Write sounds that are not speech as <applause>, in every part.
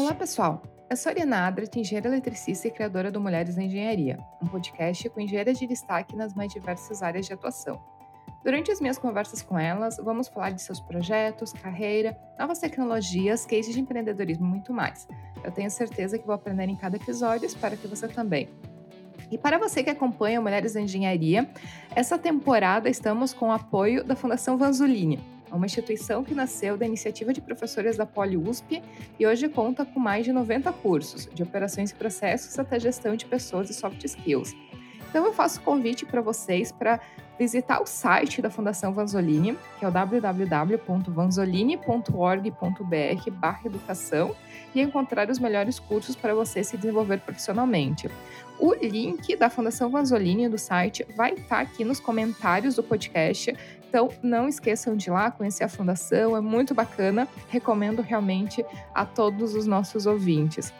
Olá, pessoal. Eu sou Ariana Adret, engenheira eletricista e criadora do Mulheres na Engenharia, um podcast com engenheiras de destaque nas mais diversas áreas de atuação. Durante as minhas conversas com elas, vamos falar de seus projetos, carreira, novas tecnologias, cases de empreendedorismo e muito mais. Eu tenho certeza que vou aprender em cada episódio, espero que você também. E para você que acompanha Mulheres na Engenharia, essa temporada estamos com o apoio da Fundação Vanzolini, uma instituição que nasceu da iniciativa de professores da Poli USP e hoje conta com mais de 90 cursos, de operações e processos até gestão de pessoas e soft skills. Então eu faço convite para vocês para visitar o site da Fundação Vanzolini, que é o www.vanzolini.org.br/educação e encontrar os melhores cursos para você se desenvolver profissionalmente. O link da Fundação Vanzolini do site vai estar tá aqui nos comentários do podcast. Então, não esqueçam de ir lá conhecer a fundação, é muito bacana. Recomendo realmente a todos os nossos ouvintes.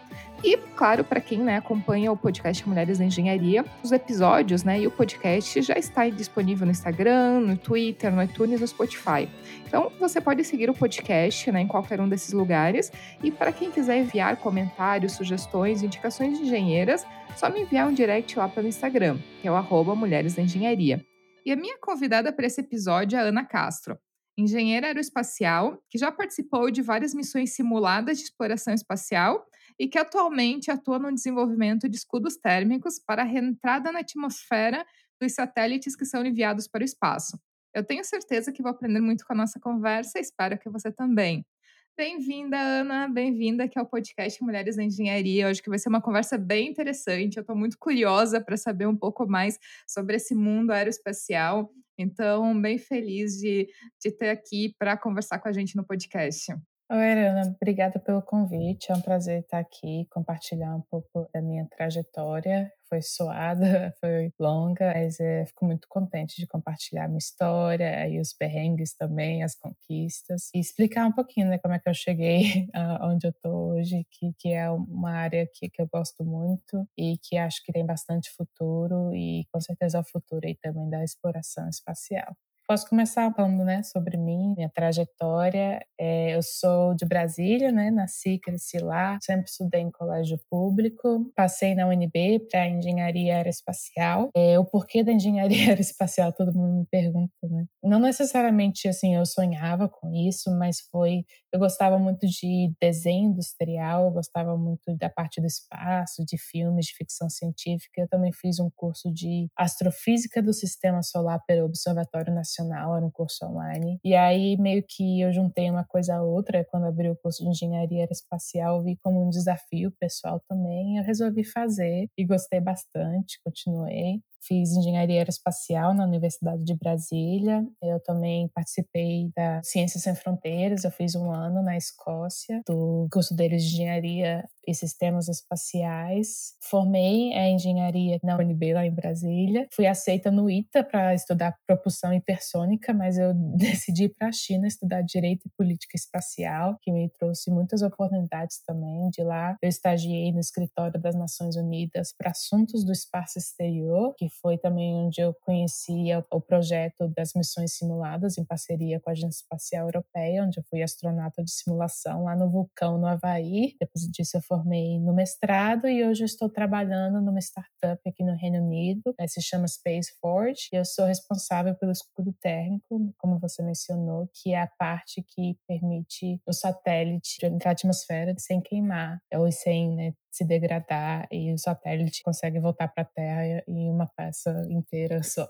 E, claro, para quem né, acompanha o podcast Mulheres na Engenharia, os episódios né, e o podcast já está disponível no Instagram, no Twitter, no iTunes, no Spotify. Então, você pode seguir o podcast né, em qualquer um desses lugares. E para quem quiser enviar comentários, sugestões, indicações de engenheiras, só me enviar um direct lá pelo Instagram, que é o arroba Mulheres da Engenharia. E a minha convidada para esse episódio é a Ana Castro, engenheira aeroespacial, que já participou de várias missões simuladas de exploração espacial e que atualmente atua no desenvolvimento de escudos térmicos para a reentrada na atmosfera dos satélites que são enviados para o espaço. Eu tenho certeza que vou aprender muito com a nossa conversa e espero que você também. Bem-vinda, Ana, bem-vinda aqui ao podcast Mulheres na Engenharia. Eu acho que vai ser uma conversa bem interessante. Eu estou muito curiosa para saber um pouco mais sobre esse mundo aeroespacial. Então, bem feliz de, de ter aqui para conversar com a gente no podcast. Oi, Ana, obrigada pelo convite. É um prazer estar aqui, compartilhar um pouco da minha trajetória. Foi suada, <laughs> foi longa, mas é, fico muito contente de compartilhar minha história e os perrengues também, as conquistas, e explicar um pouquinho né, como é que eu cheguei <laughs> onde eu estou hoje, que, que é uma área que, que eu gosto muito e que acho que tem bastante futuro, e com certeza o futuro aí também da exploração espacial. Posso começar falando, né, sobre mim, minha trajetória. É, eu sou de Brasília, né, nasci, cresci lá, sempre estudei em colégio público, passei na UNB para engenharia aeroespacial. É, o porquê da engenharia <laughs> aeroespacial todo mundo me pergunta, né? Não necessariamente assim eu sonhava com isso, mas foi eu gostava muito de desenho industrial, eu gostava muito da parte do espaço, de filmes, de ficção científica. Eu também fiz um curso de astrofísica do Sistema Solar pelo Observatório Nacional, era um curso online. E aí meio que eu juntei uma coisa a outra, quando abri o curso de engenharia aeroespacial, vi como um desafio pessoal também. Eu resolvi fazer e gostei bastante, continuei. Fiz engenharia aeroespacial na Universidade de Brasília. Eu também participei da Ciências Sem Fronteiras. Eu fiz um ano na Escócia, do curso deles de engenharia e sistemas espaciais. Formei a engenharia na UNB, lá em Brasília. Fui aceita no ITA para estudar propulsão hipersônica, mas eu <laughs> decidi ir para a China estudar direito e política espacial, que me trouxe muitas oportunidades também. De lá, eu estagiei no escritório das Nações Unidas para assuntos do espaço exterior, que foi também onde eu conheci o projeto das missões simuladas em parceria com a Agência Espacial Europeia, onde eu fui astronauta de simulação lá no vulcão no Havaí. Depois disso, eu no mestrado e hoje estou trabalhando numa startup aqui no Reino Unido, né, se chama Space Forge, e eu sou responsável pelo escudo térmico, como você mencionou, que é a parte que permite o satélite entrar na atmosfera sem queimar, ou sem né, se degradar e o satélite consegue voltar para a Terra em uma peça inteira só.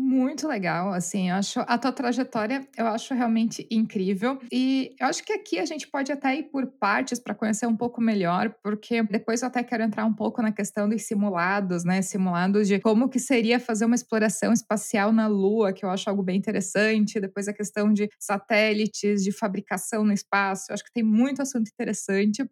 Muito legal, assim, eu acho a tua trajetória, eu acho realmente incrível. E eu acho que aqui a gente pode até ir por partes para conhecer um pouco melhor, porque depois eu até quero entrar um pouco na questão dos simulados, né? Simulados de como que seria fazer uma exploração espacial na Lua, que eu acho algo bem interessante. Depois a questão de satélites, de fabricação no espaço, eu acho que tem muito assunto interessante.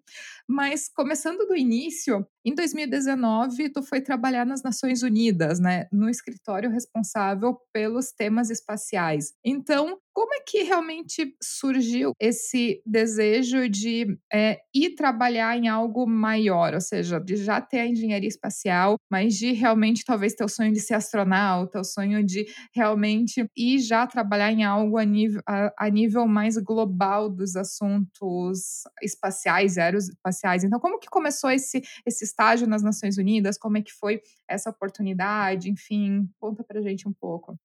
Mas começando do início, em 2019, tu foi trabalhar nas Nações Unidas, né? No escritório responsável pelos temas espaciais. Então, Como é que realmente surgiu esse desejo de é, ir trabalhar em algo maior? Ou seja, de já ter a engenharia espacial, mas de realmente talvez ter o sonho de ser astronauta, o sonho de realmente ir já trabalhar em algo a nível, a, a nível mais global dos assuntos espaciais, aeroespaciais. Então, como que começou esse, esse estágio nas Nações Unidas? Como é que foi essa oportunidade? Enfim, conta pra gente um pouco.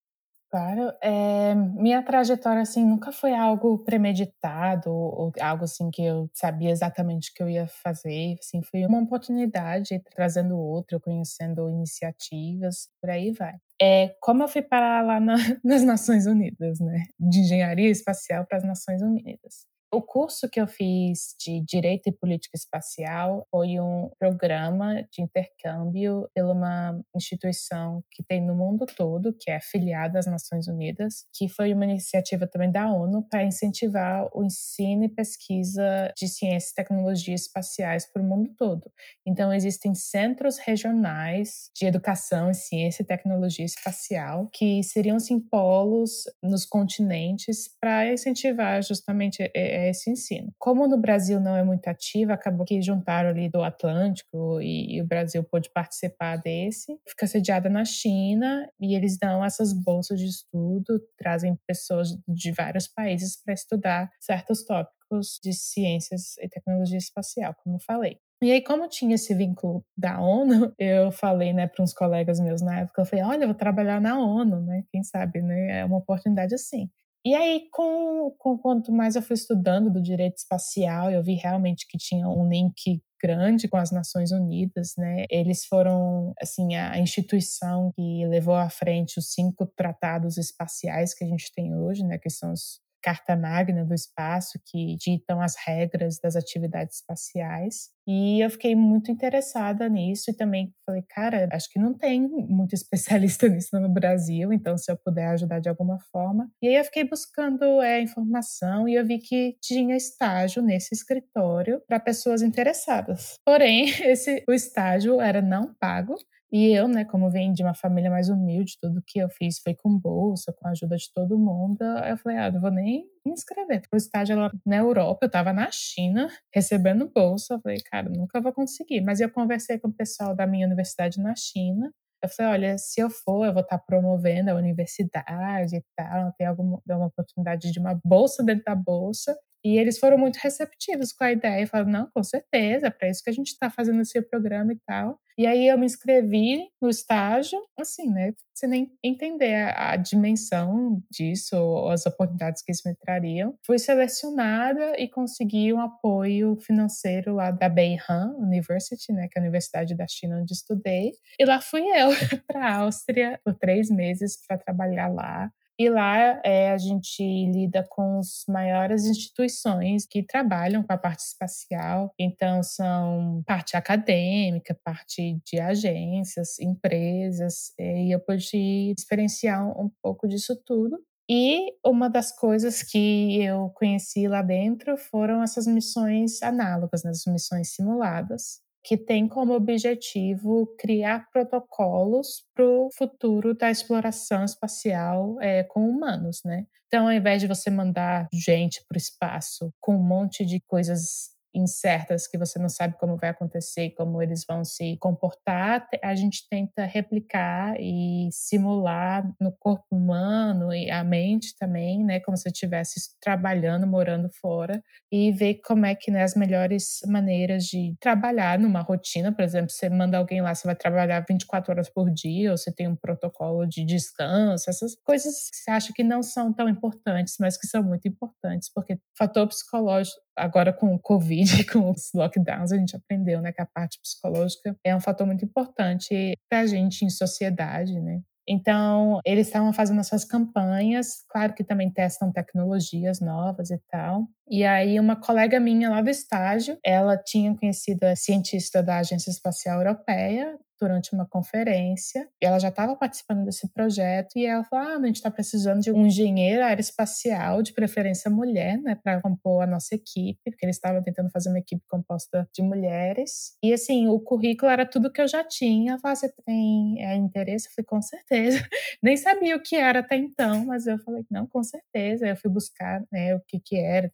Claro, é, minha trajetória assim nunca foi algo premeditado ou algo assim que eu sabia exatamente o que eu ia fazer. Assim, foi uma oportunidade trazendo outra, conhecendo iniciativas, por aí vai. É, como eu fui parar lá na, <laughs> nas Nações Unidas, né? De engenharia espacial para as Nações Unidas. O curso que eu fiz de Direito e Política Espacial foi um programa de intercâmbio pela uma instituição que tem no mundo todo, que é afiliada às Nações Unidas, que foi uma iniciativa também da ONU para incentivar o ensino e pesquisa de ciência e tecnologia espaciais para o mundo todo. Então, existem centros regionais de educação em ciência e tecnologia espacial, que seriam assim, polos nos continentes para incentivar justamente esse ensino. Como no Brasil não é muito ativa, acabou que juntaram ali do Atlântico e, e o Brasil pôde participar desse. Fica sediada na China e eles dão essas bolsas de estudo, trazem pessoas de vários países para estudar certos tópicos de ciências e tecnologia espacial, como falei. E aí, como tinha esse vínculo da ONU, <laughs> eu falei, né, para uns colegas meus na época, eu falei, olha, eu vou trabalhar na ONU, né? Quem sabe, né? É uma oportunidade assim. E aí, com, com quanto mais eu fui estudando do direito espacial, eu vi realmente que tinha um link grande com as Nações Unidas, né? Eles foram, assim, a instituição que levou à frente os cinco tratados espaciais que a gente tem hoje, né? Que são os carta magna do espaço que ditam as regras das atividades espaciais. E eu fiquei muito interessada nisso e também falei, cara, acho que não tem muito especialista <laughs> nisso no Brasil, então se eu puder ajudar de alguma forma. E aí eu fiquei buscando é, informação e eu vi que tinha estágio nesse escritório para pessoas interessadas. Porém, <laughs> esse o estágio era não pago e eu, né, como venho de uma família mais humilde, tudo que eu fiz foi com bolsa, com a ajuda de todo mundo. Eu falei, ah, não vou nem me inscrever. O estágio lá na Europa, eu estava na China, recebendo bolsa. Eu falei, cara, nunca vou conseguir. Mas eu conversei com o pessoal da minha universidade na China. Eu falei, olha, se eu for, eu vou estar promovendo a universidade e tal, tem alguma, alguma oportunidade de uma bolsa dentro da bolsa. E eles foram muito receptivos com a ideia, falaram, não, com certeza, é para isso que a gente está fazendo esse programa e tal. E aí eu me inscrevi no estágio, assim, né, sem nem entender a, a dimensão disso, ou as oportunidades que isso me trariam. Fui selecionada e consegui um apoio financeiro lá da Beihang University, né, que é a universidade da China onde estudei. E lá fui eu <laughs> para a Áustria por três meses para trabalhar lá. E lá é, a gente lida com as maiores instituições que trabalham com a parte espacial. Então, são parte acadêmica, parte de agências, empresas. E eu pude experienciar um pouco disso tudo. E uma das coisas que eu conheci lá dentro foram essas missões análogas, né, as missões simuladas, que tem como objetivo criar protocolos para o futuro da exploração espacial é, com humanos, né? Então, ao invés de você mandar gente para o espaço com um monte de coisas incertas que você não sabe como vai acontecer, como eles vão se comportar, a gente tenta replicar e simular no corpo humano e a mente também, né, como se estivesse trabalhando, morando fora e ver como é que né, as melhores maneiras de trabalhar numa rotina, por exemplo, você manda alguém lá, você vai trabalhar 24 horas por dia, ou você tem um protocolo de descanso, essas coisas que você acha que não são tão importantes, mas que são muito importantes, porque fator psicológico agora com o Covid, <laughs> com os lockdowns, a gente aprendeu né, que a parte psicológica é um fator muito importante para a gente em sociedade, né? Então, eles estavam fazendo as suas campanhas, claro que também testam tecnologias novas e tal. E aí, uma colega minha lá do estágio, ela tinha conhecido a cientista da Agência Espacial Europeia, durante uma conferência. E ela já estava participando desse projeto e ela falou: ah, a gente está precisando de um engenheiro aeroespacial, de preferência mulher, né, para compor a nossa equipe, porque eles estavam tentando fazer uma equipe composta de mulheres. E assim, o currículo era tudo que eu já tinha. Ela falou: ah, você tem é, interesse? Eu falei: com certeza. <laughs> Nem sabia o que era até então, mas eu falei: não, com certeza. Eu fui buscar né, o que, que era,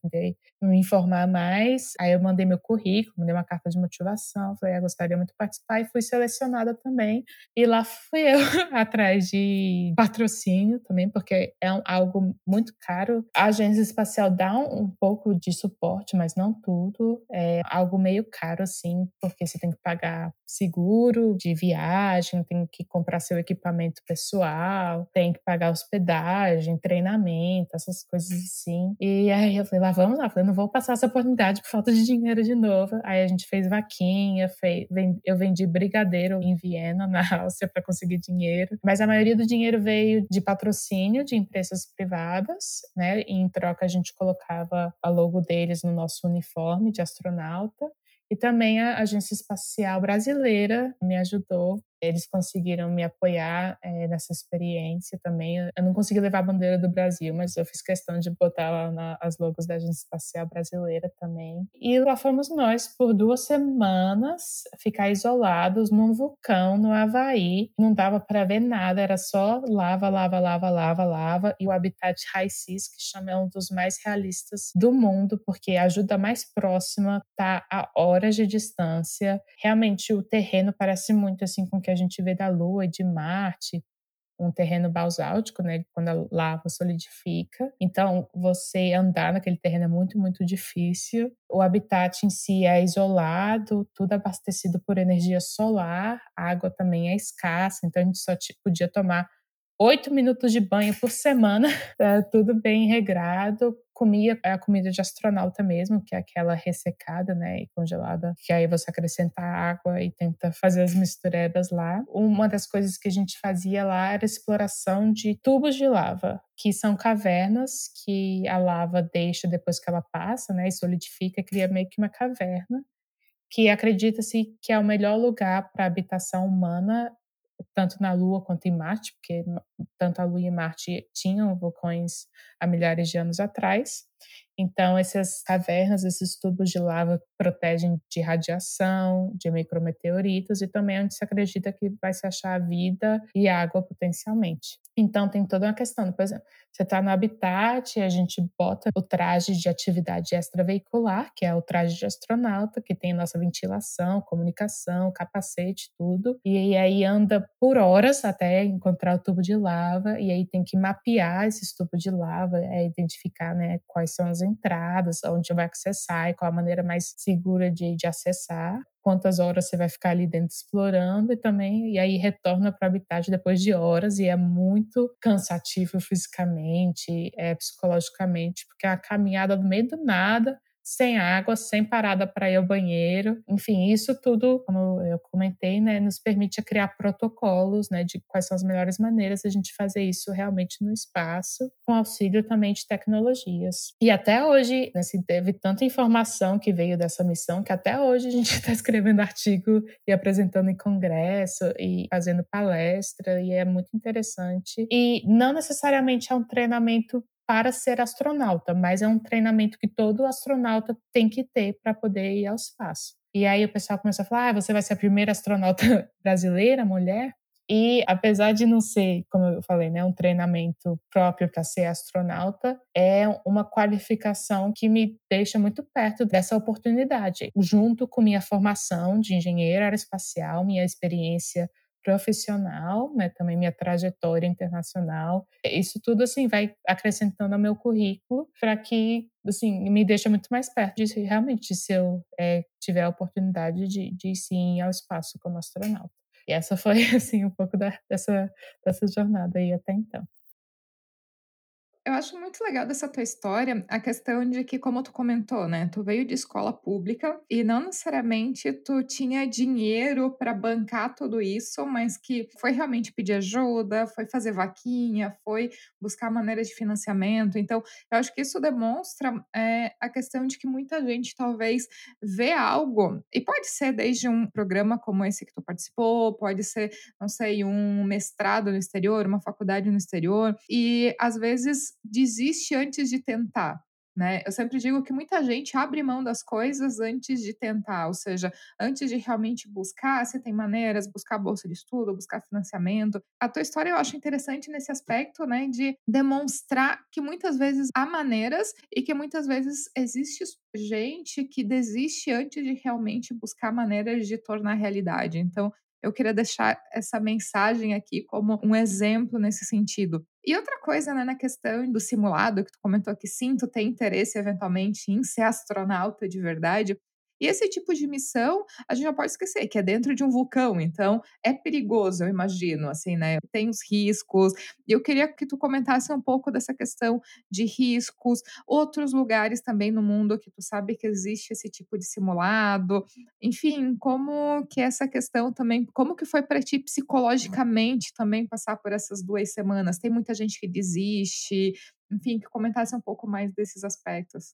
me informar mais. Aí eu mandei meu currículo, mandei uma carta de motivação, falei: ah, gostaria muito de participar e fui selecionada também. E lá fui eu <laughs> atrás de patrocínio também, porque é um, algo muito caro. A agência espacial dá um, um, pouco de suporte, mas não tudo. É algo meio caro, assim, porque você tem que pagar seguro de viagem, tem que comprar seu equipamento pessoal, tem que pagar hospedagem, treinamento, essas coisas assim. E aí eu falei, lá vamos lá. Eu falei, não vou passar essa oportunidade por falta de dinheiro de novo. Aí a gente fez vaquinha, fez, eu vendi brigadeiro em Viena, na <laughs> Áustria, para conseguir dinheiro. Mas a maioria do dinheiro veio de patrocínio de empresas privadas, né? E em troca a gente colocava a logo deles no nosso uniforme de astronauta. E também a Agência Espacial Brasileira me ajudou eles conseguiram me apoiar é, nessa experiência também. Eu não consegui levar a bandeira do Brasil, mas eu fiz questão de botar lá na, as logos da Agência Espacial Brasileira também. E lá fomos nós por duas semanas ficar isolados num vulcão no Havaí. Não dava para ver nada, era só lava, lava, lava, lava, lava. E o habitat High Seas, que chama é um dos mais realistas do mundo, porque a ajuda mais próxima está a horas de distância. Realmente o terreno parece muito assim com que a gente vê da Lua e de Marte, um terreno basáltico, né, quando a lava solidifica. Então, você andar naquele terreno é muito, muito difícil. O habitat em si é isolado, tudo abastecido por energia solar, a água também é escassa, então a gente só podia tomar oito minutos de banho por semana, é <laughs> tudo bem regrado. Comia a comida de astronauta mesmo, que é aquela ressecada, né, e congelada, que aí você acrescenta água e tenta fazer as misturebas lá. Uma das coisas que a gente fazia lá era exploração de tubos de lava, que são cavernas que a lava deixa depois que ela passa, né, e solidifica, cria meio que uma caverna que acredita-se que é o melhor lugar para habitação humana tanto na Lua quanto em Marte, porque tanto a Lua e Marte tinham vulcões há milhares de anos atrás. Então, essas cavernas, esses tubos de lava protegem de radiação, de micrometeoritos e também é onde se acredita que vai se achar vida e água potencialmente. Então, tem toda uma questão. Por exemplo, você está no habitat, a gente bota o traje de atividade extraveicular, que é o traje de astronauta, que tem nossa ventilação, comunicação, capacete, tudo. E aí anda por horas até encontrar o tubo de lava, e aí tem que mapear esses tubos de lava, é identificar né, quais são as entradas, onde vai acessar e qual a maneira mais segura de, de acessar quantas horas você vai ficar ali dentro explorando e também e aí retorna para o habitat depois de horas e é muito cansativo fisicamente, é, psicologicamente, porque é a caminhada no meio do nada sem água, sem parada para ir ao banheiro. Enfim, isso tudo, como eu comentei, né, nos permite criar protocolos, né, de quais são as melhores maneiras de a gente fazer isso realmente no espaço, com auxílio também de tecnologias. E até hoje, assim, teve tanta informação que veio dessa missão que até hoje a gente está <laughs> escrevendo artigo e apresentando em congresso e fazendo palestra e é muito interessante. E não necessariamente é um treinamento para ser astronauta, mas é um treinamento que todo astronauta tem que ter para poder ir ao espaço. E aí o pessoal começou a falar: ah, você vai ser a primeira astronauta <laughs> brasileira, mulher? E apesar de não ser, como eu falei, né, um treinamento próprio para ser astronauta, é uma qualificação que me deixa muito perto dessa oportunidade, junto com minha formação de engenheiro aeroespacial, minha experiência profissional, né, também minha trajetória internacional. Isso tudo assim vai acrescentando ao meu currículo para que assim me deixa muito mais perto de realmente se eu é, tiver a oportunidade de, de sim ir ao espaço como astronauta. E essa foi <laughs> assim um pouco da, dessa dessa jornada aí até então. Eu acho muito legal dessa tua história a questão de que, como tu comentou, né, tu veio de escola pública e não necessariamente tu tinha dinheiro para bancar tudo isso, mas que foi realmente pedir ajuda, foi fazer vaquinha, foi buscar maneiras de financiamento. Então, eu acho que isso demonstra é, a questão de que muita gente talvez vê algo, e pode ser desde um programa como esse que tu participou, pode ser, não sei, um mestrado no exterior, uma faculdade no exterior, e às vezes desiste antes de tentar. Né? Eu sempre digo que muita gente abre mão das coisas antes de tentar, ou seja, antes de realmente buscar se tem maneiras, buscar bolsa de estudo, buscar financiamento. A tua história eu acho interessante nesse aspecto, né, de demonstrar que muitas vezes há maneiras e que muitas vezes existe gente que desiste antes de realmente buscar maneiras de tornar realidade. Então, eu queria deixar essa mensagem aqui como um exemplo nesse sentido. E outra coisa, né, na questão do simulado, que tu comentou que sim, tu tem interesse eventualmente em ser astronauta de verdade. E esse tipo de missão, a gente não pode esquecer que é dentro de um vulcão, então é perigoso, eu imagino, assim, né? Tem os riscos. E eu queria que tu comentasse um pouco dessa questão de riscos, outros lugares também no mundo que tu sabe que existe esse tipo de simulado. Enfim, como que essa questão também, como que foi para ti psicologicamente também passar por essas duas semanas? Tem muita gente que desiste, enfim, que comentasse um pouco mais desses aspectos.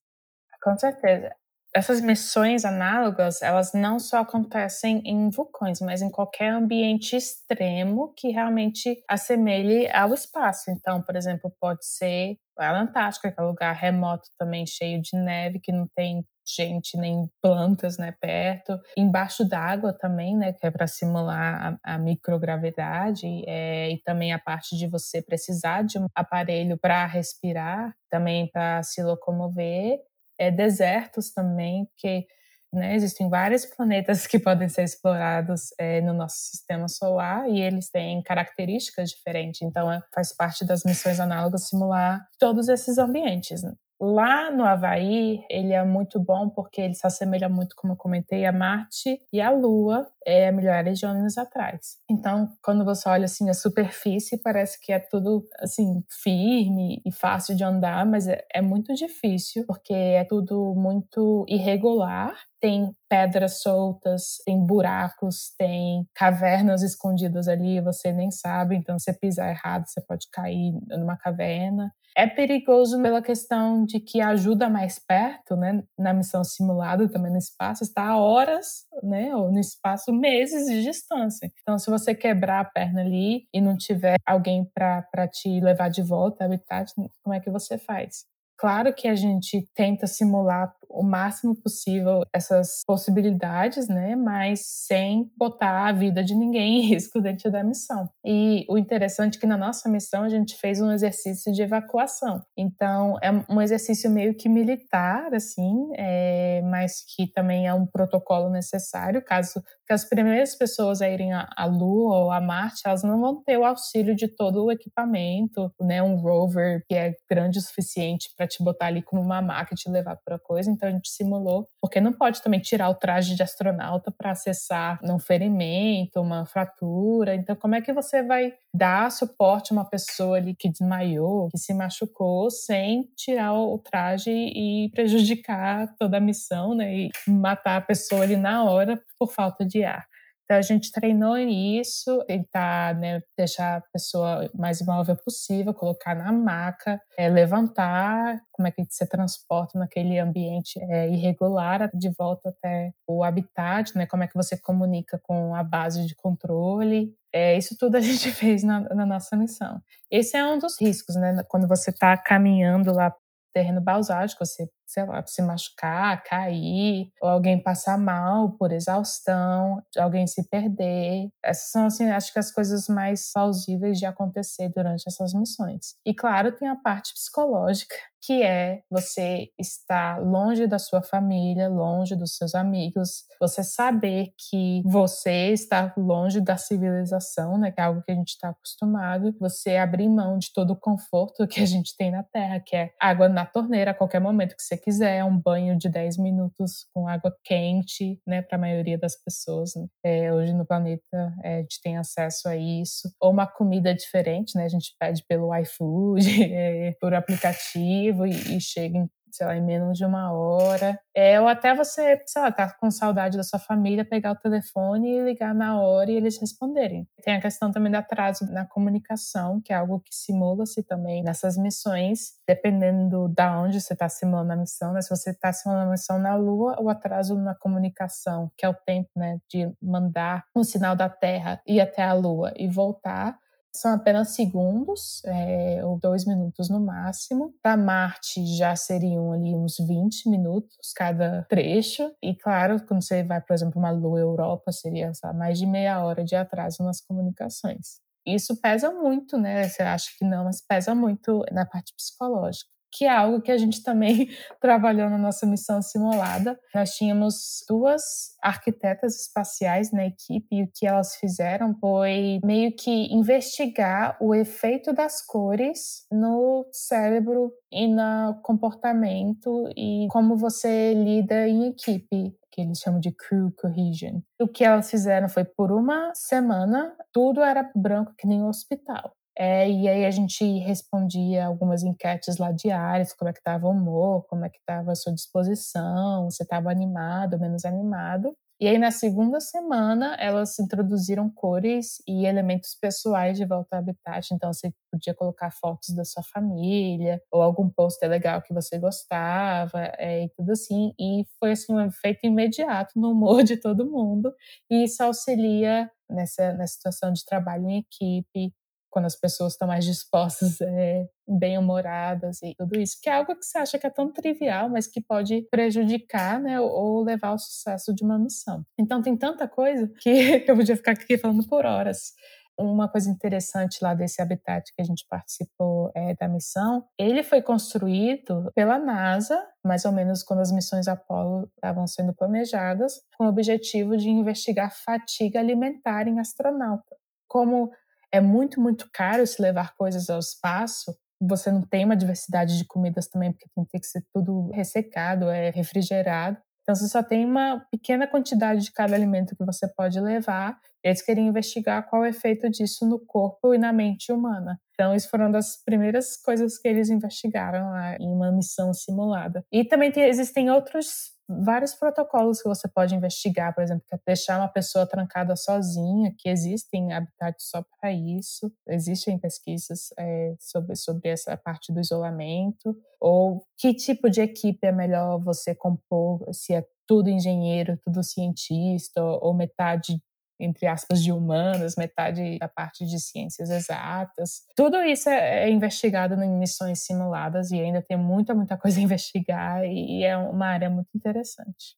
Com certeza essas missões análogas, elas não só acontecem em vulcões, mas em qualquer ambiente extremo que realmente assemelhe ao espaço. Então, por exemplo, pode ser a Antártica, que é um lugar remoto também, cheio de neve, que não tem gente nem plantas né, perto. Embaixo d'água também, né, que é para simular a, a microgravidade, é, e também a parte de você precisar de um aparelho para respirar, também para se locomover é, desertos também, porque né, existem vários planetas que podem ser explorados é, no nosso sistema solar e eles têm características diferentes. Então, é, faz parte das missões análogas simular todos esses ambientes. Né? Lá no Havaí, ele é muito bom porque ele se assemelha muito, como eu comentei, a Marte e a Lua é, milhares de anos atrás. Então, quando você olha assim a superfície, parece que é tudo assim firme e fácil de andar, mas é, é muito difícil porque é tudo muito irregular. Tem pedras soltas, tem buracos, tem cavernas escondidas ali, você nem sabe, então se pisar errado, você pode cair numa caverna. É perigoso pela questão de que ajuda mais perto, né? Na missão simulada, também no espaço, está a horas, né? Ou no espaço, meses de distância. Então, se você quebrar a perna ali e não tiver alguém para te levar de volta ao habitat, como é que você faz? Claro que a gente tenta simular o máximo possível essas possibilidades, né? Mas sem botar a vida de ninguém em <laughs> risco dentro da missão. E o interessante é que na nossa missão a gente fez um exercício de evacuação. Então é um exercício meio que militar, assim, é, mas que também é um protocolo necessário caso que as primeiras pessoas a irem à Lua ou a Marte, elas não vão ter o auxílio de todo o equipamento, né? Um rover que é grande o suficiente para te botar ali como uma maca e te levar para coisa. Então a gente simulou, porque não pode também tirar o traje de astronauta para acessar um ferimento, uma fratura. Então como é que você vai dar suporte a uma pessoa ali que desmaiou, que se machucou, sem tirar o traje e prejudicar toda a missão, né? E matar a pessoa ali na hora por falta de ar. Então a gente treinou nisso, tentar né, deixar a pessoa mais imóvel possível, colocar na maca, é, levantar, como é que você transporta naquele ambiente é, irregular de volta até o habitat, né? Como é que você comunica com a base de controle. É, isso tudo a <laughs> gente fez na, na nossa missão. Esse é um dos riscos, né? Quando você está caminhando lá terreno balsático, você sei lá, se machucar, cair, ou alguém passar mal por exaustão, alguém se perder. Essas são, assim, acho que as coisas mais plausíveis de acontecer durante essas missões. E claro, tem a parte psicológica, que é você estar longe da sua família, longe dos seus amigos, você saber que você está longe da civilização, né, que é algo que a gente está acostumado, você abrir mão de todo o conforto que a gente tem na Terra, que é água na torneira a qualquer momento que você quiser, um banho de 10 minutos com água quente, né, para a maioria das pessoas. Né? É, hoje no planeta é, a gente tem acesso a isso. Ou uma comida diferente, né? A gente pede pelo iFood, <laughs> é, por aplicativo e, e chega em sei lá, em menos de uma hora. É, ou até você, sei lá, tá com saudade da sua família, pegar o telefone e ligar na hora e eles responderem. Tem a questão também do atraso na comunicação, que é algo que simula-se também nessas missões, dependendo da onde você está simulando a missão, né? Se você está simulando a missão na Lua, o atraso na comunicação, que é o tempo, né, de mandar um sinal da Terra ir até a Lua e voltar, são apenas segundos, é, ou dois minutos no máximo. Para Marte já seriam ali uns 20 minutos cada trecho. E claro, quando você vai, por exemplo, uma Lua Europa, seria mais de meia hora de atraso nas comunicações. Isso pesa muito, né? Você acha que não, mas pesa muito na parte psicológica que é algo que a gente também <laughs> trabalhou na nossa missão simulada. Nós tínhamos duas arquitetas espaciais na equipe e o que elas fizeram foi meio que investigar o efeito das cores no cérebro e no comportamento e como você lida em equipe que eles chamam de crew cohesion. O que elas fizeram foi por uma semana, tudo era branco que nem um hospital. É, e aí a gente respondia algumas enquetes lá diárias, como é que estava o humor, como é que estava a sua disposição, se estava animado menos animado. E aí na segunda semana elas introduziram cores e elementos pessoais de volta ao habitat. Então você podia colocar fotos da sua família ou algum pôster legal que você gostava é, e tudo assim. E foi assim um efeito imediato no humor de todo mundo. E isso auxilia nessa, nessa situação de trabalho em equipe, quando as pessoas estão mais dispostas, é, <laughs> bem-humoradas e tudo isso, que é algo que você acha que é tão trivial, mas que pode prejudicar, né, ou levar ao sucesso de uma missão. Então tem tanta coisa <laughs> que eu podia ficar aqui falando por horas. Uma coisa interessante lá desse habitat que a gente participou é, da missão, ele foi construído pela NASA, mais ou menos quando as missões Apollo estavam sendo planejadas, com o objetivo de investigar fatiga alimentar em astronauta. Como é muito, muito caro se levar coisas ao espaço. Você não tem uma diversidade de comidas também, porque tem que ser tudo ressecado, é refrigerado. Então, você só tem uma pequena quantidade de cada alimento que você pode levar. E eles queriam investigar qual é o efeito disso no corpo e na mente humana. Então, isso foram das primeiras coisas que eles investigaram lá em uma missão simulada. E também tem, existem outros vários protocolos que você pode investigar, por exemplo, é deixar uma pessoa trancada sozinha, que existem habitats só para isso, existem pesquisas é, sobre, sobre essa parte do isolamento, ou que tipo de equipe é melhor você compor, se é tudo engenheiro, tudo cientista, ou metade entre aspas, de humanas, metade da parte de ciências exatas. Tudo isso é, é investigado em missões simuladas e ainda tem muita, muita coisa a <laughs> investigar e é uma área muito interessante.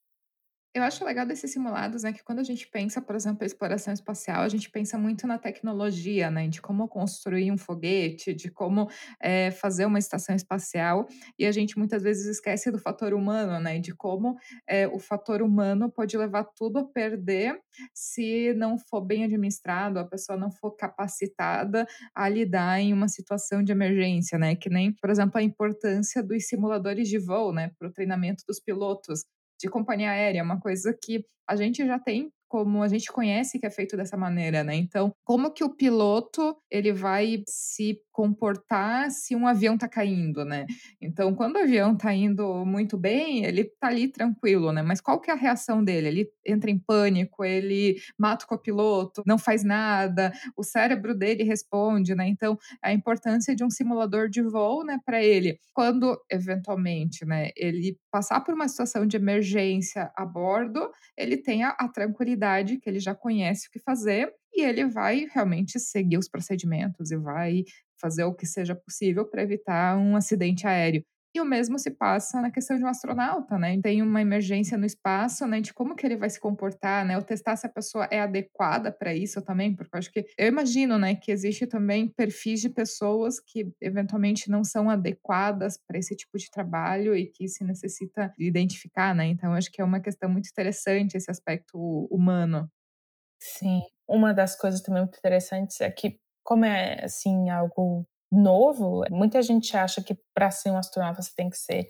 Eu acho legal desses simulados, né, que quando a gente pensa, por exemplo, em exploração espacial, a gente pensa muito na tecnologia, né, de como construir um foguete, de como é, fazer uma estação espacial, e a gente muitas vezes esquece do fator humano, né, de como é, o fator humano pode levar tudo a perder se não for bem administrado, a pessoa não for capacitada a lidar em uma situação de emergência, né, que nem, por exemplo, a importância dos simuladores de voo, né, para o treinamento dos pilotos de companhia aérea, uma coisa que a gente já tem como a gente conhece que é feito dessa maneira, né? Então, como que o piloto ele vai se comportar se um avião tá caindo, né? Então, quando o avião tá indo muito bem, ele tá ali tranquilo, né? Mas qual que é a reação dele? Ele entra em pânico, ele mata o copiloto, não faz nada, o cérebro dele responde, né? Então, a importância de um simulador de voo, né, para ele, quando eventualmente, né, ele passar por uma situação de emergência a bordo, ele tenha a tranquilidade que ele já conhece o que fazer e ele vai realmente seguir os procedimentos e vai fazer o que seja possível para evitar um acidente aéreo. E o mesmo se passa na questão de um astronauta, né? Tem uma emergência no espaço, né? De como que ele vai se comportar, né? Ou testar se a pessoa é adequada para isso também, porque eu acho que eu imagino, né, que existe também perfis de pessoas que eventualmente não são adequadas para esse tipo de trabalho e que se necessita identificar, né? Então acho que é uma questão muito interessante esse aspecto humano. Sim, uma das coisas também muito interessantes é que como é assim algo novo, muita gente acha que para ser um astronauta você tem que ser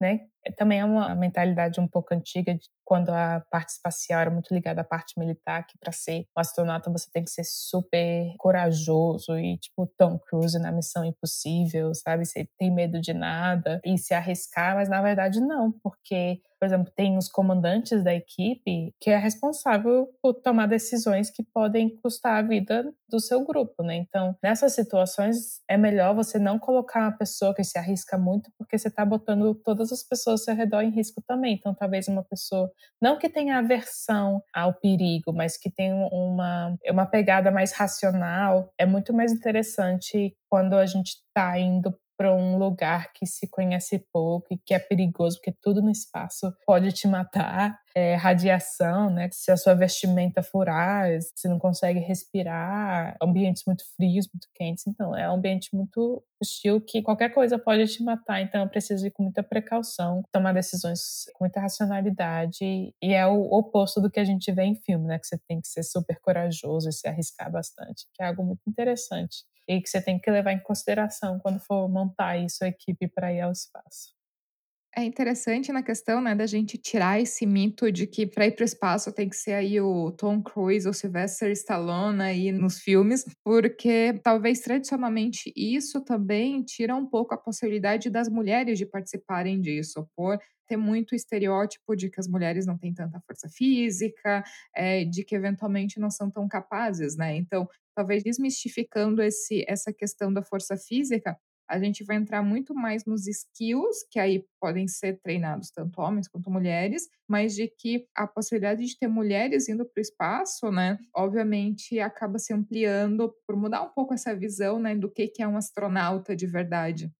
né? Também é uma mentalidade um pouco antiga de quando a parte espacial era muito ligada à parte militar, que para ser um astronauta você tem que ser super corajoso e tipo Tom Cruise na Missão Impossível, sabe? Você tem medo de nada e se arriscar, mas na verdade não, porque por exemplo, tem os comandantes da equipe que é responsável por tomar decisões que podem custar a vida do seu grupo, né? Então, nessas situações é melhor você não colocar uma pessoa que se arrisca muito, porque você está botando todas as pessoas ao seu redor em risco também. Então, talvez uma pessoa não que tenha aversão ao perigo, mas que tenha uma uma pegada mais racional, é muito mais interessante quando a gente está indo para um lugar que se conhece pouco e que é perigoso, porque tudo no espaço pode te matar. É, radiação, né? Se a sua vestimenta furar, você não consegue respirar, ambientes muito frios, muito quentes. Então, é um ambiente muito hostil que qualquer coisa pode te matar. Então, eu preciso ir com muita precaução, tomar decisões com muita racionalidade. E é o oposto do que a gente vê em filme, né? Que você tem que ser super corajoso e se arriscar bastante, que é algo muito interessante e que você tem que levar em consideração quando for montar aí sua equipe para ir ao espaço. É interessante na questão, né, da gente tirar esse mito de que para ir para o espaço tem que ser aí o Tom Cruise ou Sylvester Stallone aí nos filmes, porque talvez tradicionalmente isso também tira um pouco a possibilidade das mulheres de participarem disso, por ter muito estereótipo de que as mulheres não têm tanta força física, é, de que eventualmente não são tão capazes, né? Então, talvez desmistificando esse, essa questão da força física, a gente vai entrar muito mais nos skills, que aí podem ser treinados tanto homens quanto mulheres, mas de que a possibilidade de ter mulheres indo para o espaço, né, obviamente acaba se ampliando por mudar um pouco essa visão, né, do que, que é um astronauta de verdade.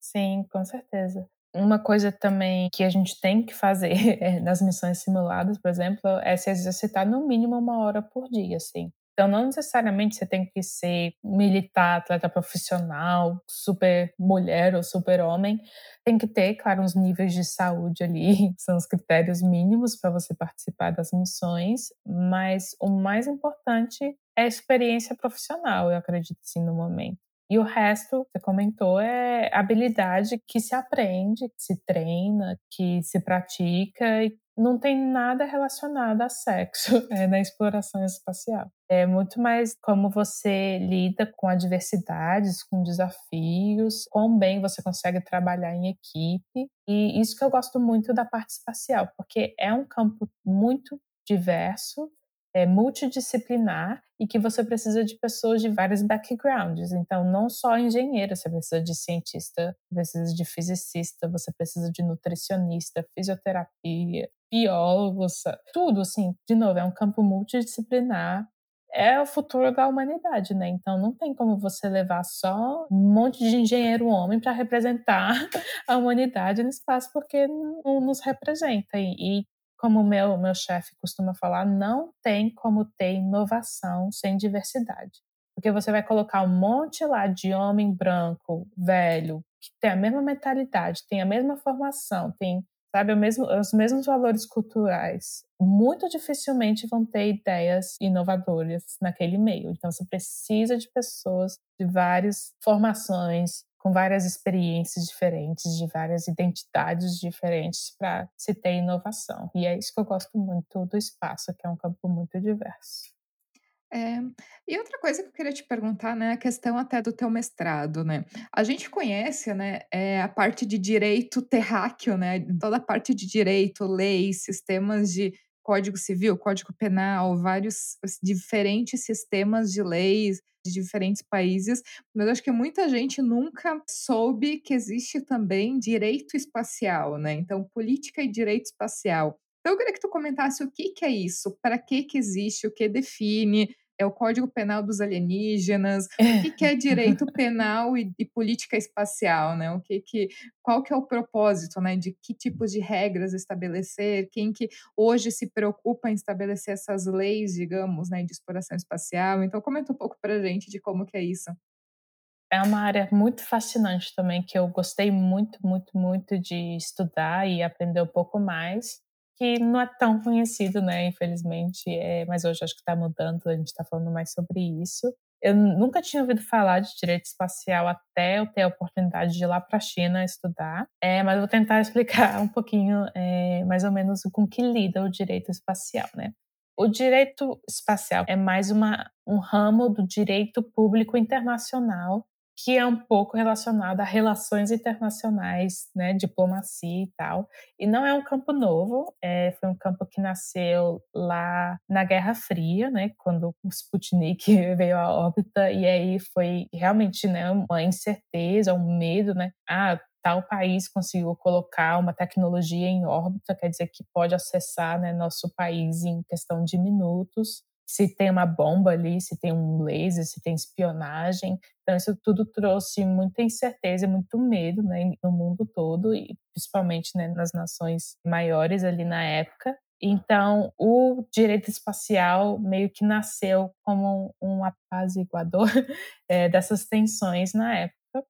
Sim, com certeza. Uma coisa também que a gente tem que fazer <laughs> nas missões simuladas, por exemplo, é se exercitar no mínimo uma hora por dia, assim. Então, não necessariamente você tem que ser militar, atleta profissional, super mulher ou super homem. Tem que ter, claro, uns níveis de saúde ali, <laughs> são os critérios mínimos para você participar das missões, mas o mais importante é a experiência profissional, eu acredito sim, no momento. E o resto, você comentou, é habilidade que se aprende, que se treina, que se pratica e não tem nada relacionado a sexo <laughs> é, na exploração espacial. É muito mais como você lida com adversidades, com desafios, quão bem você consegue trabalhar em equipe. E isso que eu gosto muito da parte espacial, porque é um campo muito diverso é, multidisciplinar e que você precisa de pessoas de vários backgrounds. Então, não só engenheiro, você precisa de cientista, precisa de fisicista, você precisa de nutricionista, fisioterapia, biólogo, tudo assim. De novo, é um campo multidisciplinar. É o futuro da humanidade, né? Então não tem como você levar só um monte de engenheiro homem para representar <laughs> a humanidade no espaço, porque não nos representa. E, como o meu, meu chefe costuma falar, não tem como ter inovação sem diversidade. Porque você vai colocar um monte lá de homem branco, velho, que tem a mesma mentalidade, tem a mesma formação, tem sabe, mesmo, os mesmos valores culturais, muito dificilmente vão ter ideias inovadoras naquele meio. Então, você precisa de pessoas de várias formações, com várias experiências diferentes, de várias identidades diferentes para se ter inovação. E é isso que eu gosto muito do espaço, que é um campo muito diverso. É, e outra coisa que eu queria te perguntar, né, a questão até do teu mestrado, né? A gente conhece, né, é, a parte de direito terráqueo, né, toda a parte de direito, leis, sistemas de Código Civil, Código Penal, vários diferentes sistemas de leis de diferentes países, mas acho que muita gente nunca soube que existe também direito espacial, né? Então, política e direito espacial. Então, eu queria que tu comentasse o que, que é isso, para que, que existe, o que define, é o Código Penal dos alienígenas, o que, que é direito <laughs> penal e, e, política espacial, né? O que que, qual que é o propósito, né? De que tipos de regras estabelecer, quem que hoje se preocupa em estabelecer essas leis, digamos, né, de exploração espacial. Então, comenta um pouco para a gente de como que é isso. É uma área muito fascinante também, que eu gostei muito, muito, muito de estudar e aprender um pouco mais que não é tão conhecido, né? Infelizmente, é, mas hoje acho que está mudando, a gente está falando mais sobre isso. Eu nunca tinha ouvido falar de direito espacial até eu ter a oportunidade de ir lá para a China estudar, é, mas vou tentar <laughs> explicar um pouquinho, é, mais ou menos, com que lida o direito espacial, né? O direito espacial é mais uma, um ramo do direito público internacional que é um pouco relacionado a relações internacionais, né, diplomacia e tal. E não é um campo novo, é, foi um campo que nasceu lá na Guerra Fria, né, quando o Sputnik <laughs> veio à órbita, e aí foi realmente né, uma incerteza, um medo, né? Ah, tal país conseguiu colocar uma tecnologia em órbita, quer dizer que pode acessar né, nosso país em questão de minutos se tem uma bomba ali, se tem um laser, se tem espionagem. Então, isso tudo trouxe muita incerteza muito medo né, no mundo todo, e principalmente né, nas nações maiores ali na época. Então, o direito espacial meio que nasceu como um apaziguador é, <laughs> dessas tensões na época,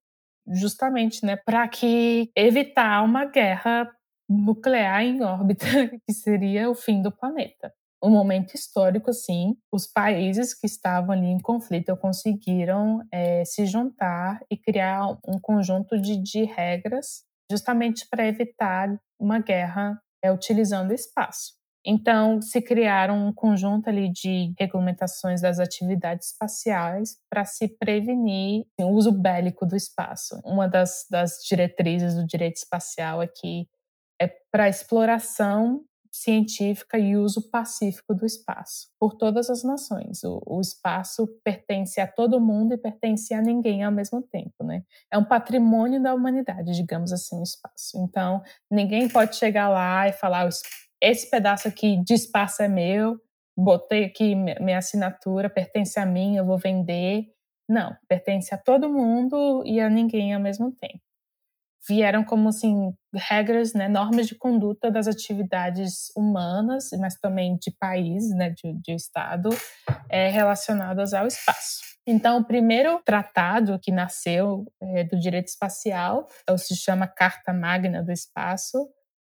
justamente né, para que evitar uma guerra nuclear em órbita, <laughs> que seria o fim do planeta um momento histórico, assim, os países que estavam ali em conflito conseguiram é, se juntar e criar um conjunto de, de regras justamente para evitar uma guerra é, utilizando espaço. Então, se criaram um conjunto ali de regulamentações das atividades espaciais para se prevenir o uso bélico do espaço. Uma das, das diretrizes do direito espacial aqui é para exploração científica e uso pacífico do espaço por todas as nações. O, o, espaço pertence a todo mundo e pertence a ninguém ao mesmo tempo, né? É um patrimônio da humanidade, digamos assim, o espaço. Então, ninguém pode chegar lá e falar esse pedaço aqui de espaço é meu, botei aqui minha assinatura, pertence a mim, eu vou vender. Não, pertence a todo mundo e a ninguém ao mesmo tempo vieram como assim regras, né, normas de conduta das atividades humanas, mas também de país, né, de, de estado, é, relacionadas ao espaço. Então, o primeiro tratado que nasceu é, do direito espacial é se chama Carta Magna do Espaço,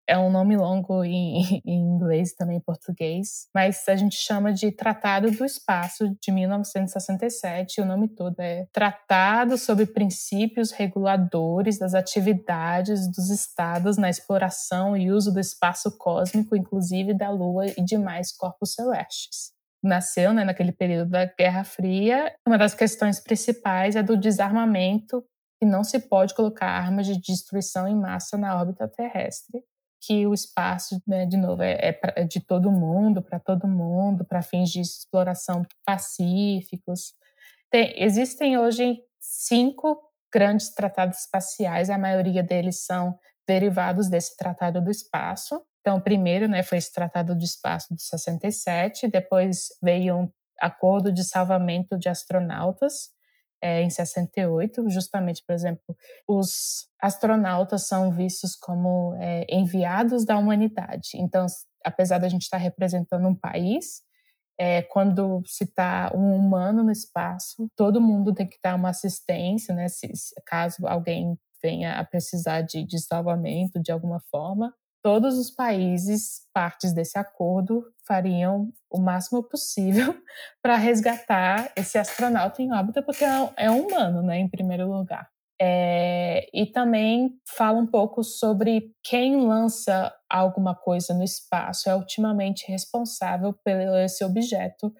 é um nome longo em, <laughs> em, inglês também em português, mas a gente chama de Tratado do Espaço de 1967. O nome todo é Tratado sobre Princípios Reguladores das Atividades dos Estados na Exploração e Uso do Espaço Cósmico, inclusive da Lua e demais corpos celestes nasceu né, naquele período da Guerra Fria. Uma das questões principais é do desarmamento, e não se pode colocar armas de destruição em massa na órbita terrestre que o espaço, né, de novo, é, é, é de todo mundo, para todo mundo, para fins de exploração pacíficos. Tem, existem hoje cinco grandes tratados espaciais, a maioria deles são derivados desse Tratado do Espaço. Então, primeiro né, foi esse Tratado do Espaço de 67, depois veio um Acordo de Salvamento de Astronautas, é, em 68, justamente, por exemplo, os astronautas são vistos como é, enviados da humanidade. Então, apesar da gente estar representando um país, é, quando se está um humano no espaço, todo mundo tem que dar uma assistência, né? Se, se caso alguém venha a precisar de, de salvamento de alguma forma, todos os países partes desse acordo fariam o máximo possível <laughs> para resgatar esse astronauta em órbita, porque é, é humano, né, em primeiro lugar. É, e também fala um pouco sobre quem lança alguma coisa no espaço é ultimamente responsável pelo esse objeto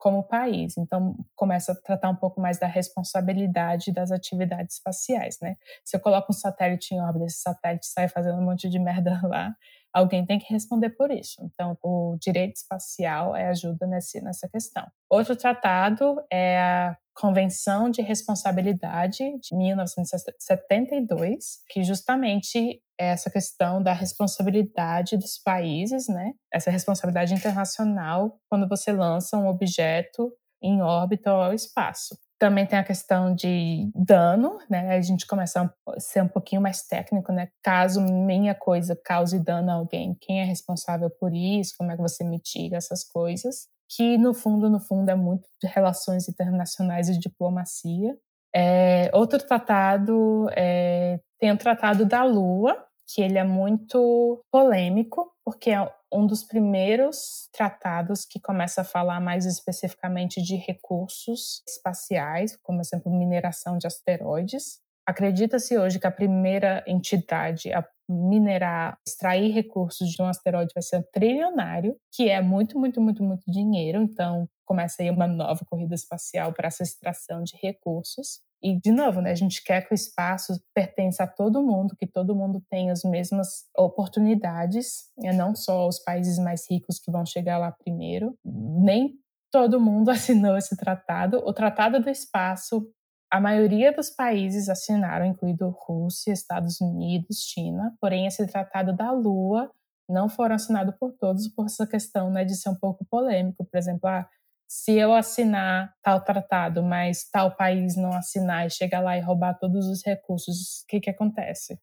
como país. Então, começa a tratar um pouco mais da responsabilidade das atividades espaciais, né? Se eu coloco um satélite em órbita, esse satélite sai fazendo um monte de merda <laughs> lá, alguém tem que responder por isso. Então, o direito espacial é ajuda nesse, nessa questão. Outro tratado é a Convenção de Responsabilidade de 1972, que justamente é essa questão da responsabilidade dos países, né? Essa responsabilidade internacional quando você lança um objeto em órbita ao espaço. Também tem a questão de dano, né? A gente começa a ser um pouquinho mais técnico, né? Caso minha coisa cause dano a alguém, quem é responsável por isso? Como é que você mitiga essas coisas? Que no fundo, no fundo, é muito de relações internacionais e diplomacia. É, outro tratado é, tem o Tratado da Lua, que ele é muito polêmico, porque é um dos primeiros tratados que começa a falar mais especificamente de recursos espaciais, como, por exemplo, mineração de asteroides. Acredita-se hoje que a primeira entidade a minerar, extrair recursos de um asteroide vai ser um trilionário, que é muito, muito, muito, muito dinheiro. Então, começa aí uma nova corrida espacial para essa extração de recursos. E, de novo, né, a gente quer que o espaço pertença a todo mundo, que todo mundo tenha as mesmas oportunidades, e não só os países mais ricos que vão chegar lá primeiro. Nem todo mundo <laughs> assinou esse tratado. O Tratado do Espaço, a maioria dos países assinaram, incluindo Rússia, Estados Unidos, China, porém esse Tratado da Lua não foram assinados por todos por essa questão né, de ser um pouco polêmico. Por exemplo, ah, se eu assinar tal tratado, mas tal país não assinar e chegar lá e roubar todos os recursos, o que, que acontece?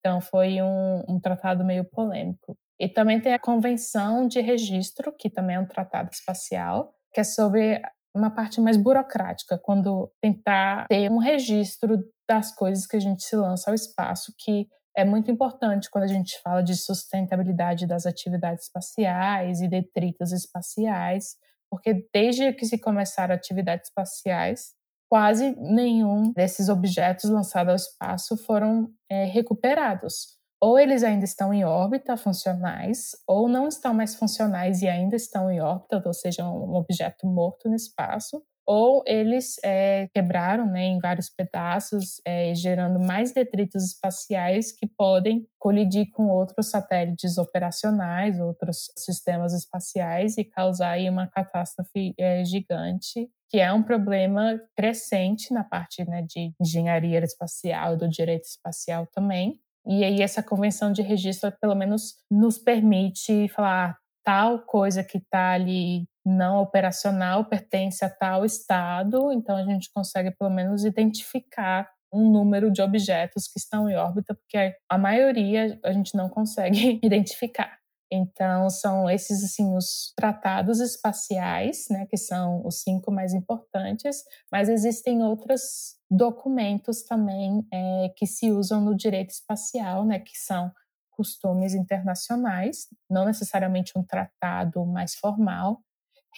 Então, foi um, um tratado meio polêmico. E também tem a Convenção de Registro, que também é um tratado espacial, que é sobre uma parte mais burocrática, quando tentar ter um registro das coisas que a gente se lança ao espaço, que é muito importante quando a gente fala de sustentabilidade das atividades espaciais e detritos espaciais, porque desde que se começaram atividades espaciais, quase nenhum desses objetos lançados ao espaço foram é, recuperados. Ou eles ainda estão em órbita funcionais, ou não estão mais funcionais e ainda estão em órbita, ou seja, um objeto morto no espaço, ou eles é, quebraram né, em vários pedaços, é, gerando mais detritos espaciais que podem colidir com outros satélites operacionais, outros sistemas espaciais e causar aí uma catástrofe é, gigante, que é um problema crescente na parte né, de engenharia espacial do direito espacial também. E aí essa convenção de registro, pelo menos, nos permite falar ah, tal coisa que está ali não operacional pertence a tal estado, então a gente consegue pelo menos identificar um número de objetos que estão em órbita, porque a maioria a gente não consegue <laughs> identificar. Então, são esses assim os tratados espaciais, né, que são os cinco mais importantes, mas existem outros documentos também é, que se usam no direito espacial, né, que são costumes internacionais, não necessariamente um tratado mais formal,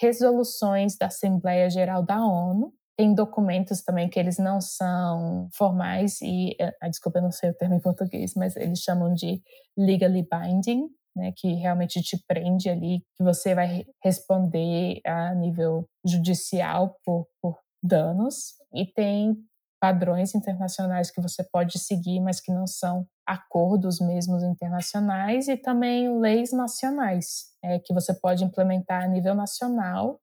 resoluções da Assembleia Geral da ONU, tem documentos também que eles não são formais e, ah, desculpa, eu não sei o termo em português, mas eles chamam de legally binding, né, que realmente te prende ali, que você vai responder a nível judicial por, por danos. E tem padrões internacionais que você pode seguir, mas que não são acordos mesmos internacionais, e também leis nacionais, é, que você pode implementar a nível nacional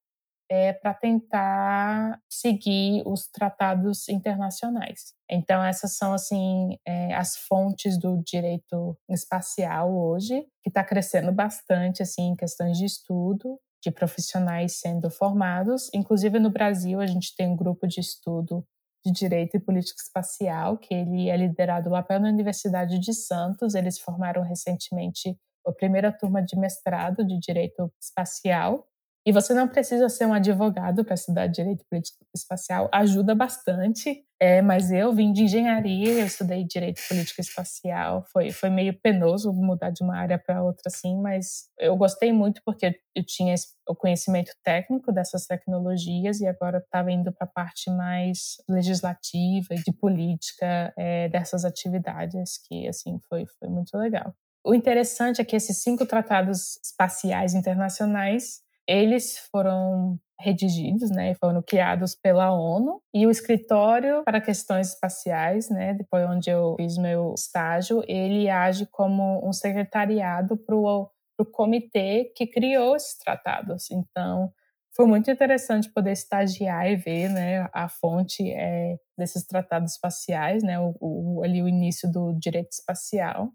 é, para tentar seguir os tratados internacionais. Então essas são assim é, as fontes do direito espacial hoje, que está crescendo bastante assim em questões de estudo de profissionais sendo formados. Inclusive no Brasil a gente tem um grupo de estudo de Direito e Política Espacial, que ele é liderado lá pela Universidade de Santos. Eles formaram recentemente a primeira turma de mestrado de Direito Espacial. E você não precisa ser um advogado para estudar direito político espacial, ajuda bastante. É, mas eu vim de engenharia, eu estudei direito político espacial. Foi, foi meio penoso mudar de uma área para outra, assim, mas eu gostei muito porque eu tinha o conhecimento técnico dessas tecnologias e agora estava indo para a parte mais legislativa e de política é, dessas atividades, que assim foi, foi muito legal. O interessante é que esses cinco tratados espaciais internacionais eles foram redigidos, né, foram criados pela ONU e o escritório para questões espaciais, né, depois onde eu fiz meu estágio, ele age como um secretariado para o comitê que criou esses tratados. Então, foi muito interessante poder estagiar e ver, né, a fonte é, desses tratados espaciais, né, o, o, ali o início do direito espacial.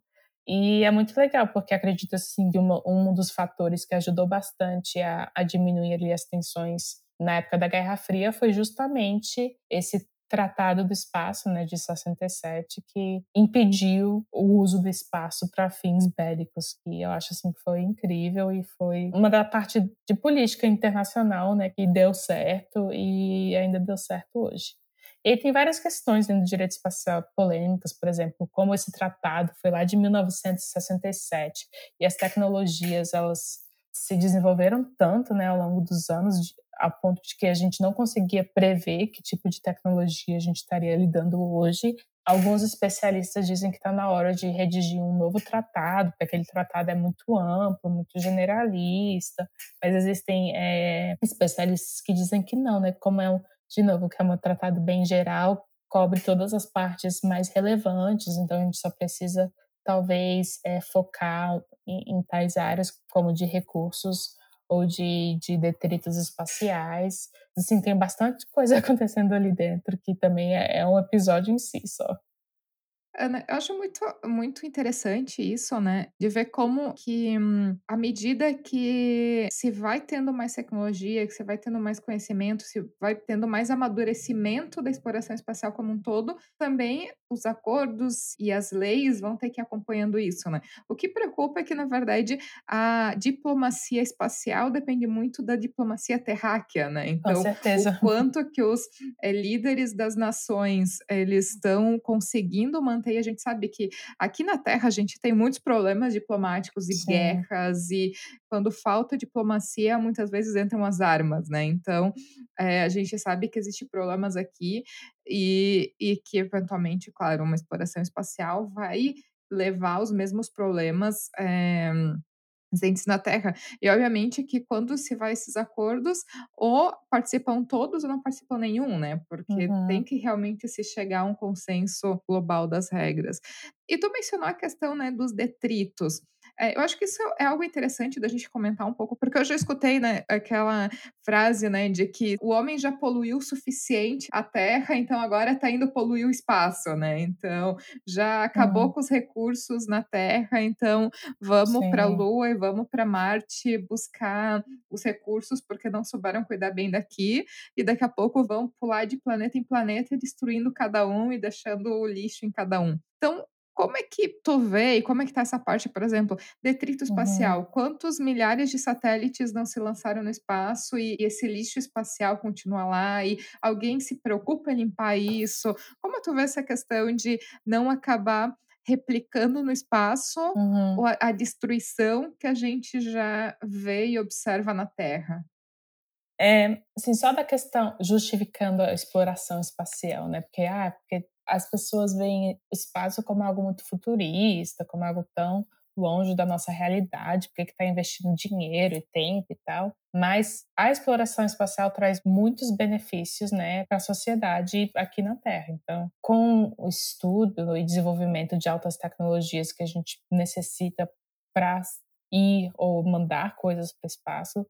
E é muito legal, porque acredito assim, que uma, um dos fatores que ajudou bastante a, a diminuir ali as tensões na época da Guerra Fria foi justamente esse Tratado do Espaço, né, de 67, que impediu o uso do espaço para fins bélicos, que eu acho assim que foi incrível e foi uma da parte de política internacional, né, que deu certo e ainda deu certo hoje. E tem várias questões dentro do direito espacial polêmicas, por exemplo, como esse tratado foi lá de 1967 e as tecnologias elas se desenvolveram tanto, né, ao longo dos anos, a ponto de que a gente não conseguia prever que tipo de tecnologia a gente estaria lidando hoje. Alguns especialistas dizem que está na hora de redigir um novo tratado, porque aquele tratado é muito amplo, muito generalista, mas existem é, especialistas que dizem que não, né? Como é um, de novo, que é um tratado bem geral, cobre todas as partes mais relevantes, então a gente só precisa talvez é, focar em, em tais áreas como de recursos ou de, de detritos espaciais. Assim, tem bastante coisa <laughs> acontecendo ali dentro que também é, é um episódio em si só. Ana, eu acho muito, muito interessante isso, né? De ver como que, hum, à medida que se vai tendo mais tecnologia, que você vai tendo mais conhecimento, se vai tendo mais amadurecimento da exploração espacial como um todo, também os acordos e as leis vão ter que ir acompanhando isso, né? O que preocupa é que, na verdade, a diplomacia espacial depende muito da diplomacia terráquea, né? Então, Com certeza. o <laughs> quanto que os é, líderes das nações eles estão conseguindo manter a gente sabe que aqui na Terra a gente tem muitos problemas diplomáticos e Sim. guerras, e quando falta diplomacia, muitas vezes entram as armas, né? Então, é, a gente sabe que existem problemas aqui e, e que, eventualmente, claro, uma exploração espacial vai levar os mesmos problemas. É, presentes na Terra. E obviamente que quando se vai esses acordos, ou participam todos ou não participam nenhum, né? Porque uhum. tem que realmente se chegar a um consenso global das regras. E tu mencionou a questão, né, dos detritos. É, eu acho que isso é algo interessante da gente comentar um pouco, porque eu já escutei, né, aquela frase, né, de que o homem já poluiu o suficiente a Terra, então agora está indo poluir o espaço, né? Então já acabou uhum. com os recursos na Terra, então vamos para a Lua e vamos para Marte buscar os recursos porque não souberam cuidar bem daqui e daqui a pouco vão pular de planeta em planeta, destruindo cada um e deixando o lixo em cada um. Então, como é que tu vê e como é que tá essa parte, por exemplo, detrito uhum. espacial? Uhum. Quantos milhares de satélites não se lançaram no espaço e esse lixo espacial continua lá e alguém se preocupa em limpar isso? Como tu vê essa questão de não acabar replicando no espaço uhum. a, a destruição que a gente já vê e observa na Terra? É, assim, só da questão justificando a exploração espacial, né? Porque, ah, porque as pessoas veem o espaço como algo muito futurista, como algo tão longe da nossa realidade, porque está investindo dinheiro e tempo e tal. Mas a exploração espacial traz muitos benefícios né, para a sociedade aqui na Terra. Então, com o estudo e desenvolvimento de altas tecnologias que a gente necessita para ir ou mandar coisas para o espaço,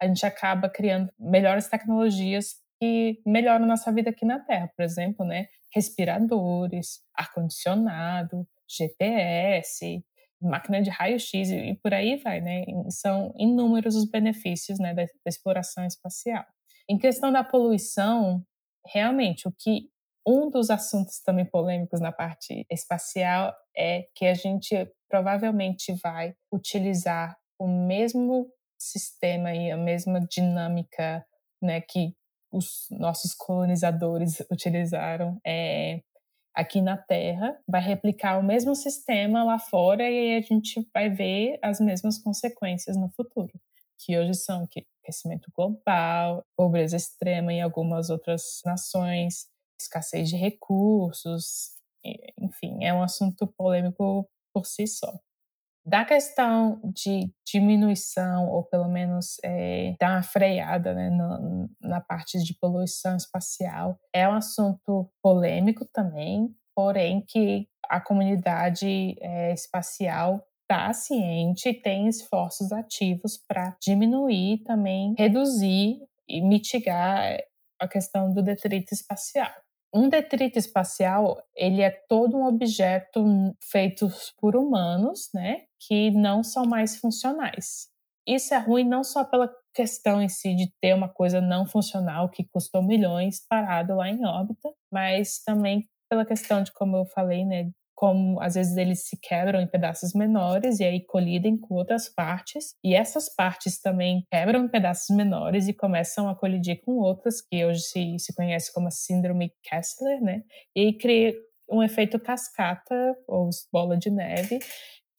a gente acaba criando melhores tecnologias que melhoram nossa vida aqui na Terra. Por exemplo, né, respiradores, ar-condicionado, GPS, máquina de raio-x e por aí vai, né? São inúmeros os benefícios né, da, da exploração espacial. Em questão da poluição, realmente, o que um dos assuntos também polêmicos na parte espacial é que a gente provavelmente vai utilizar o mesmo sistema e a mesma dinâmica né, que os nossos colonizadores <laughs> utilizaram é, aqui na Terra, vai replicar o mesmo sistema lá fora e a gente vai ver as mesmas consequências no futuro, que hoje são que aquecimento global, pobreza extrema em algumas outras nações, escassez de recursos, enfim, é um assunto polêmico por si só. Da questão de diminuição, ou pelo menos é, dar uma freada né, no, na parte de poluição espacial, é um assunto polêmico também, porém que a comunidade é, espacial está ciente e tem esforços ativos para diminuir também, reduzir e mitigar a questão do detrito espacial. Um detrito espacial, ele é todo um objeto feito por humanos, né, que não são mais funcionais. Isso é ruim não só pela questão em si de ter uma coisa não funcional que custou milhões parado lá em órbita, mas também pela questão de como eu falei, né, como às vezes eles se quebram em pedaços menores e aí colidem com outras partes, e essas partes também quebram em pedaços menores e começam a colidir com outras, que hoje se, se conhece como a síndrome Kessler, né? E aí cria um efeito cascata ou bola de neve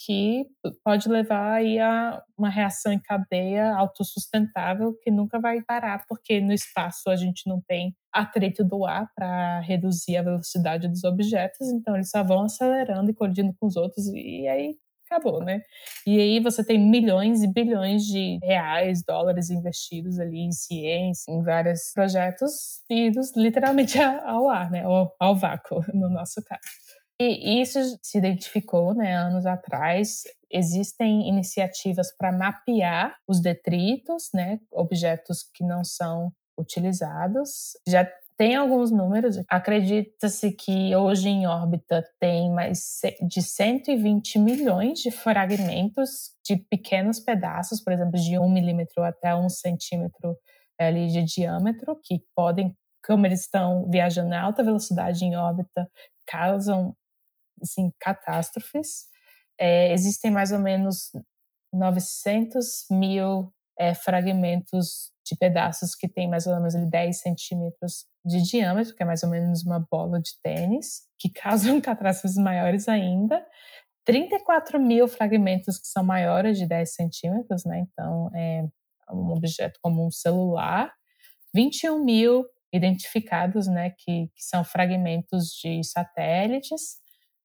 que pode levar aí a uma reação em cadeia autossustentável que nunca vai parar, porque no espaço a gente não tem atrito do ar para reduzir a velocidade dos objetos, então eles só vão acelerando e colidindo com os outros e aí acabou, né? E aí você tem milhões e bilhões de reais, dólares investidos ali em ciência, em vários projetos idos literalmente <laughs> ao ar, né? Ao, ao vácuo, no nosso caso. E isso se identificou, né, anos atrás. Existem iniciativas para mapear os detritos, né, objetos que não são utilizados. Já tem alguns números. Acredita-se que hoje em órbita tem mais de 120 milhões de fragmentos de pequenos pedaços, por exemplo, de um milímetro até um centímetro ali de diâmetro, que podem, como eles estão viajando a alta velocidade em órbita, causam assim, catástrofes. É, existem mais ou menos 900 mil é, fragmentos de pedaços que têm mais ou menos 10 centímetros de diâmetro, que é mais ou menos uma bola de tênis, que causam catástrofes maiores ainda. 34 mil fragmentos que são maiores de 10 centímetros, né? Então, é um objeto como um celular. 21 mil identificados, né? Que, que são fragmentos de satélites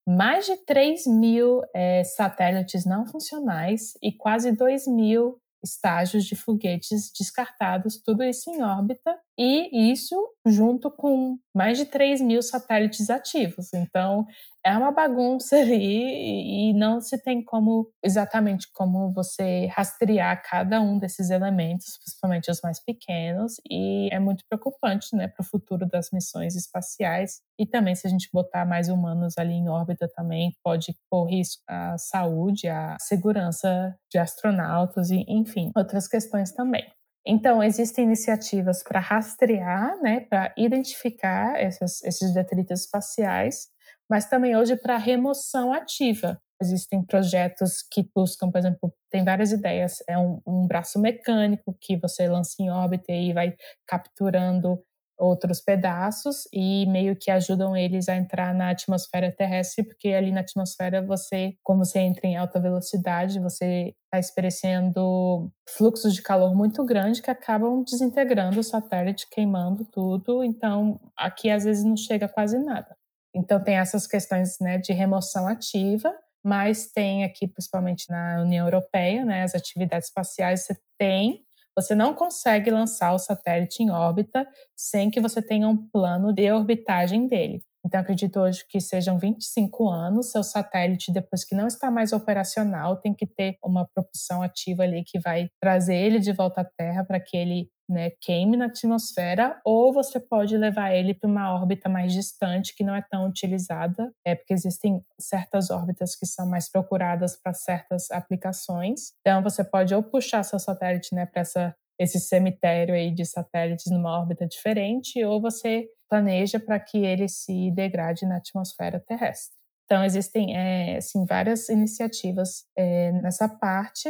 mais de 3 mil é, satélites não funcionais e quase 2 mil estágios de foguetes descartados, tudo isso em órbita, e isso junto com mais de 3 mil satélites ativos. Então, é uma bagunça ali e não se tem como exatamente como você rastrear cada um desses elementos, principalmente os mais pequenos, e é muito preocupante, né, para o futuro das missões espaciais. E também se a gente botar mais humanos ali em órbita também pode pôr risco à saúde, à segurança de astronautas e, enfim, outras questões também. Então, existem iniciativas para rastrear, né, para identificar esses, esses detritos espaciais mas também hoje para remoção ativa. Existem projetos que buscam, por exemplo, tem várias ideias. É um, um braço mecânico que você lança em órbita e vai capturando outros pedaços e meio que ajudam eles a entrar na atmosfera terrestre, porque ali na atmosfera você, como você entra em alta velocidade, você está experienciando fluxos de calor muito grandes que acabam desintegrando o satélite, queimando tudo. Então, aqui às vezes não chega quase nada. Então, tem essas questões né, de remoção ativa, mas tem aqui, principalmente na União Europeia, né, as atividades espaciais, você tem, você não consegue lançar o satélite em órbita sem que você tenha um plano de orbitagem dele. Então, acredito hoje que sejam 25 anos. Seu satélite, depois que não está mais operacional, tem que ter uma propulsão ativa ali que vai trazer ele de volta à Terra para que ele né, queime na atmosfera, ou você pode levar ele para uma órbita mais distante, que não é tão utilizada, é porque existem certas órbitas que são mais procuradas para certas aplicações. Então, você pode ou puxar seu satélite né, para essa esse cemitério aí de satélites numa órbita diferente, ou você planeja para que ele se degrade na atmosfera terrestre. Então, existem é, assim, várias iniciativas é, nessa parte,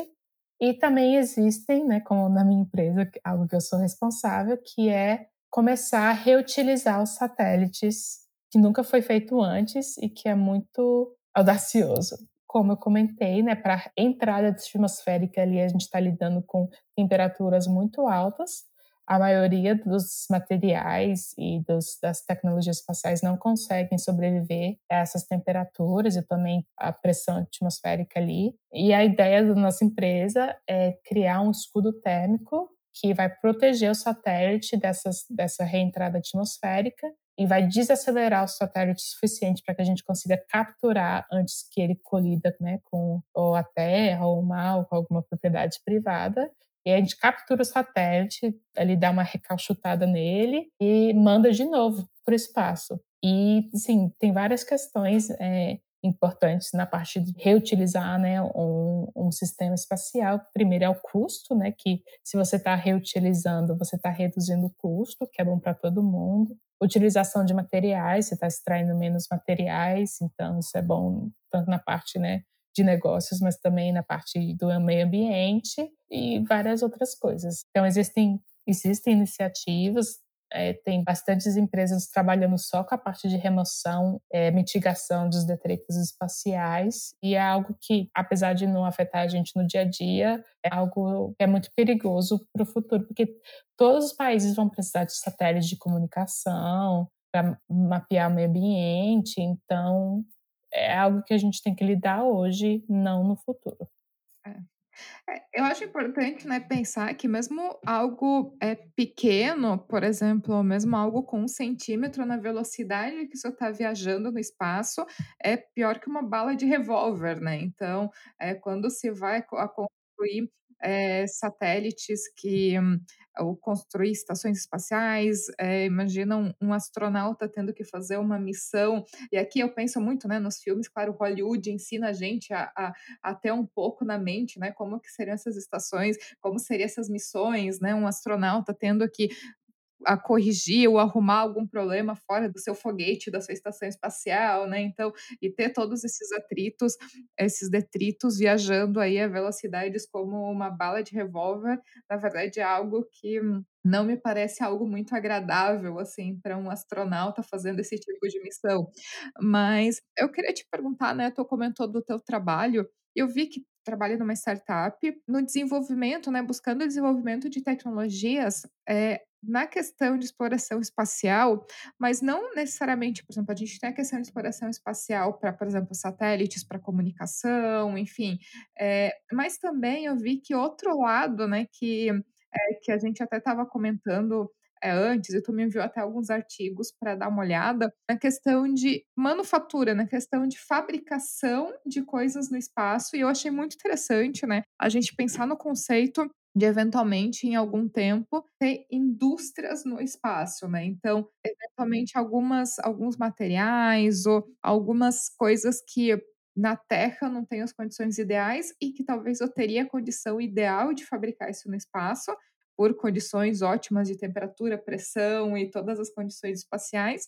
e também existem, né, como na minha empresa, algo que eu sou responsável, que é começar a reutilizar os satélites, que nunca foi feito antes e que é muito audacioso como eu comentei, né, para entrada atmosférica ali a gente está lidando com temperaturas muito altas. A maioria dos materiais e dos, das tecnologias espaciais não conseguem sobreviver a essas temperaturas e também a pressão atmosférica ali. E a ideia da nossa empresa é criar um escudo térmico que vai proteger o satélite dessas, dessa reentrada atmosférica e vai desacelerar o satélite o suficiente para que a gente consiga capturar antes que ele colida né, com ou a Terra ou o mar ou com alguma propriedade privada. E a gente captura o satélite, ele dá uma recalchutada nele e manda de novo para o espaço. E, sim, tem várias questões é, importantes na parte de reutilizar né, um, um, sistema espacial. Primeiro é o custo, né, que se você está reutilizando, você está reduzindo o custo, que é bom para todo mundo. Utilização de materiais, você está extraindo menos materiais, então isso é bom tanto na parte né, de negócios, mas também na parte do meio ambiente e várias outras coisas. Então existem existem iniciativas é, tem bastantes empresas trabalhando só com a parte de remoção, é, mitigação dos detritos espaciais, e é algo que, apesar de não afetar a gente no dia a dia, é algo que é muito perigoso para o futuro, porque todos os países vão precisar de satélites de comunicação para mapear o meio ambiente, então é algo que a gente tem que lidar hoje, não no futuro. É. É, eu acho importante, né, pensar que mesmo algo é pequeno, por exemplo, mesmo algo com um centímetro na velocidade que você está viajando no espaço, é pior que uma bala de revólver, né? Então, é, quando se vai a construir é, satélites que hum, ou construir estações espaciais, é, um, um, astronauta tendo que fazer uma missão, e aqui eu penso muito né, nos filmes, claro, Hollywood ensina a gente a, a, a ter um pouco na mente né, como que seriam essas estações, como seriam essas missões, né, um astronauta tendo que a corrigir ou arrumar algum problema fora do seu foguete, da sua estação espacial, né? Então, e ter todos esses atritos, esses detritos viajando aí a velocidades como uma bala de revólver, na verdade é algo que não me parece algo muito agradável assim para um astronauta fazendo esse tipo de missão. Mas eu queria te perguntar, né, tu comentou do teu trabalho, eu vi que trabalha numa startup no desenvolvimento, né, buscando o desenvolvimento de tecnologias é, na questão de exploração espacial, mas não necessariamente, por exemplo, a gente tem a questão de exploração espacial para, por exemplo, satélites para comunicação, enfim, é, mas também eu vi que outro lado, né, que, é, que a gente até estava comentando é, antes, e tu me enviou até alguns artigos para dar uma olhada, na questão de manufatura, na questão de fabricação de coisas no espaço, e eu achei muito interessante, né, a gente pensar no conceito de eventualmente em algum tempo ter indústrias no espaço, né? Então, eventualmente algumas alguns materiais ou algumas coisas que na Terra não tem as condições ideais e que talvez eu teria a condição ideal de fabricar isso no espaço por condições ótimas de temperatura, pressão e todas as condições espaciais,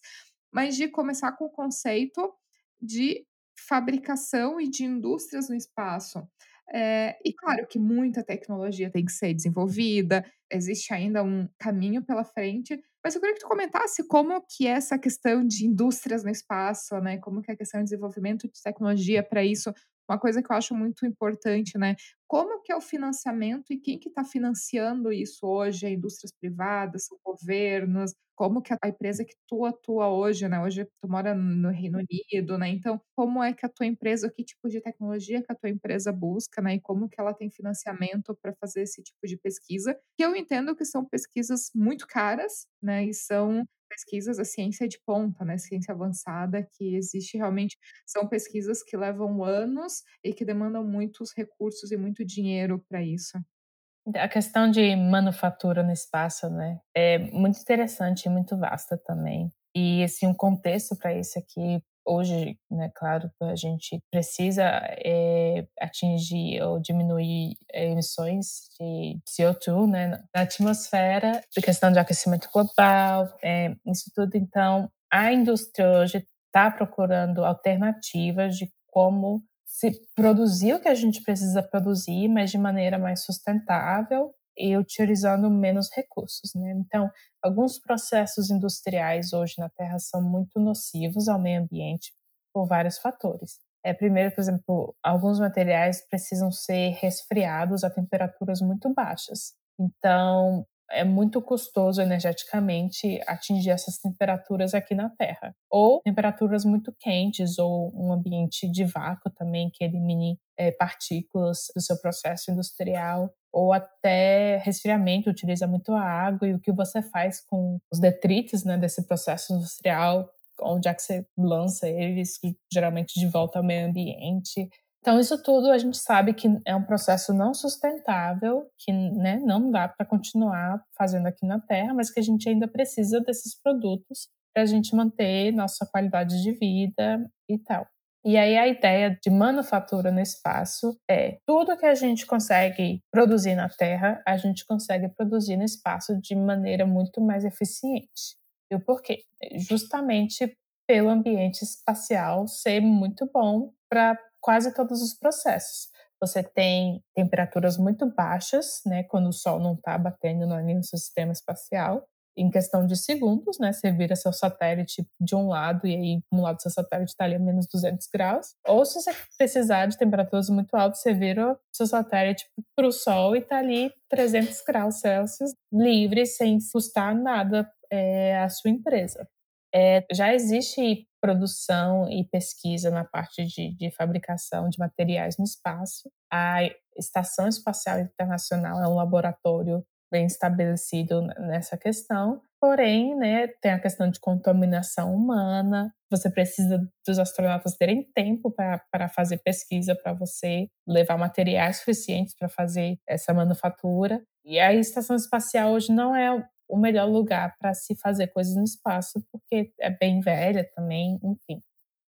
mas de começar com o conceito de fabricação e de indústrias no espaço. É, e claro que muita tecnologia tem que ser desenvolvida, existe ainda um caminho pela frente, mas eu queria que tu comentasse como que é essa questão de indústrias no espaço, né? Como que é a questão de desenvolvimento de tecnologia para isso, uma coisa que eu acho muito importante, né? Como que é o financiamento e quem que está financiando isso hoje? É indústrias privadas, governos? Como que a empresa que tu atua hoje, né? Hoje tu mora no Reino Unido, né? Então, como é que a tua empresa, que tipo de tecnologia que a tua empresa busca, né? E como que ela tem financiamento para fazer esse tipo de pesquisa? Que eu entendo que são pesquisas muito caras, né? E são pesquisas, a ciência de ponta, né, ciência avançada, que existe realmente, são pesquisas que levam anos e que demandam muitos recursos e muito dinheiro para isso. A questão de manufatura no espaço, né, é muito interessante e muito vasta também. E assim, um contexto para isso aqui hoje, né, claro, a gente precisa é, atingir ou diminuir emissões de CO2 né, na atmosfera, a questão de aquecimento global, é, isso tudo. Então, a indústria hoje está procurando alternativas de como se produzir o que a gente precisa produzir, mas de maneira mais sustentável e utilizando menos recursos. Né? Então, alguns processos industriais hoje na Terra são muito nocivos ao meio ambiente por vários fatores. É, primeiro, por exemplo, alguns materiais precisam ser resfriados a temperaturas muito baixas. Então, é muito custoso energeticamente atingir essas temperaturas aqui na Terra. Ou temperaturas muito quentes, ou um ambiente de vácuo também, que elimine é, partículas do seu processo industrial ou até resfriamento, utiliza muito água e o que você faz com os detritos né, desse processo industrial, onde é que você lança eles, geralmente de volta ao meio ambiente. Então, isso tudo a gente sabe que é um processo não sustentável, que né, não dá para continuar fazendo aqui na Terra, mas que a gente ainda precisa desses produtos para a gente manter nossa qualidade de vida e tal. E aí a ideia de manufatura no espaço é tudo que a gente consegue produzir na Terra, a gente consegue produzir no espaço de maneira muito mais eficiente. E o porquê? Justamente pelo ambiente espacial ser muito bom para quase todos os processos. Você tem temperaturas muito baixas, né, quando o Sol não está batendo no sistema espacial, em questão de segundos, né? Você vira seu satélite de um lado e aí um lado do seu satélite está ali a menos 200 graus. Ou se você precisar de temperaturas muito altas, você vira seu satélite para o Sol e está ali 300 graus Celsius, livre, sem custar nada é, à sua empresa. É, já existe produção e pesquisa na parte de, de, fabricação de materiais no espaço. A Estação Espacial Internacional é um laboratório bem estabelecido nessa questão. Porém, né, tem a questão de contaminação humana. Você precisa dos astronautas terem tempo para fazer pesquisa, para você levar materiais suficientes para fazer essa manufatura. E a estação espacial hoje não é o melhor lugar para se fazer coisas no espaço, porque é bem velha também, enfim.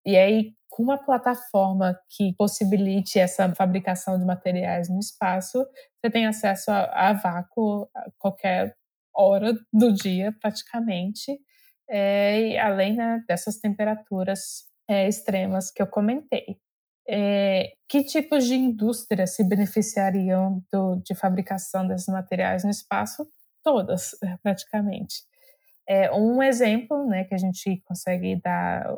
E aí, com uma plataforma que possibilite essa fabricação de materiais no espaço, você tem acesso a, a vácuo a qualquer hora do dia, praticamente, é, e além né, dessas temperaturas é, extremas que eu comentei. É, que tipos de indústrias se beneficiariam do, de fabricação desses materiais no espaço? Todas, <laughs> praticamente. É, um exemplo né, que a gente consegue dar,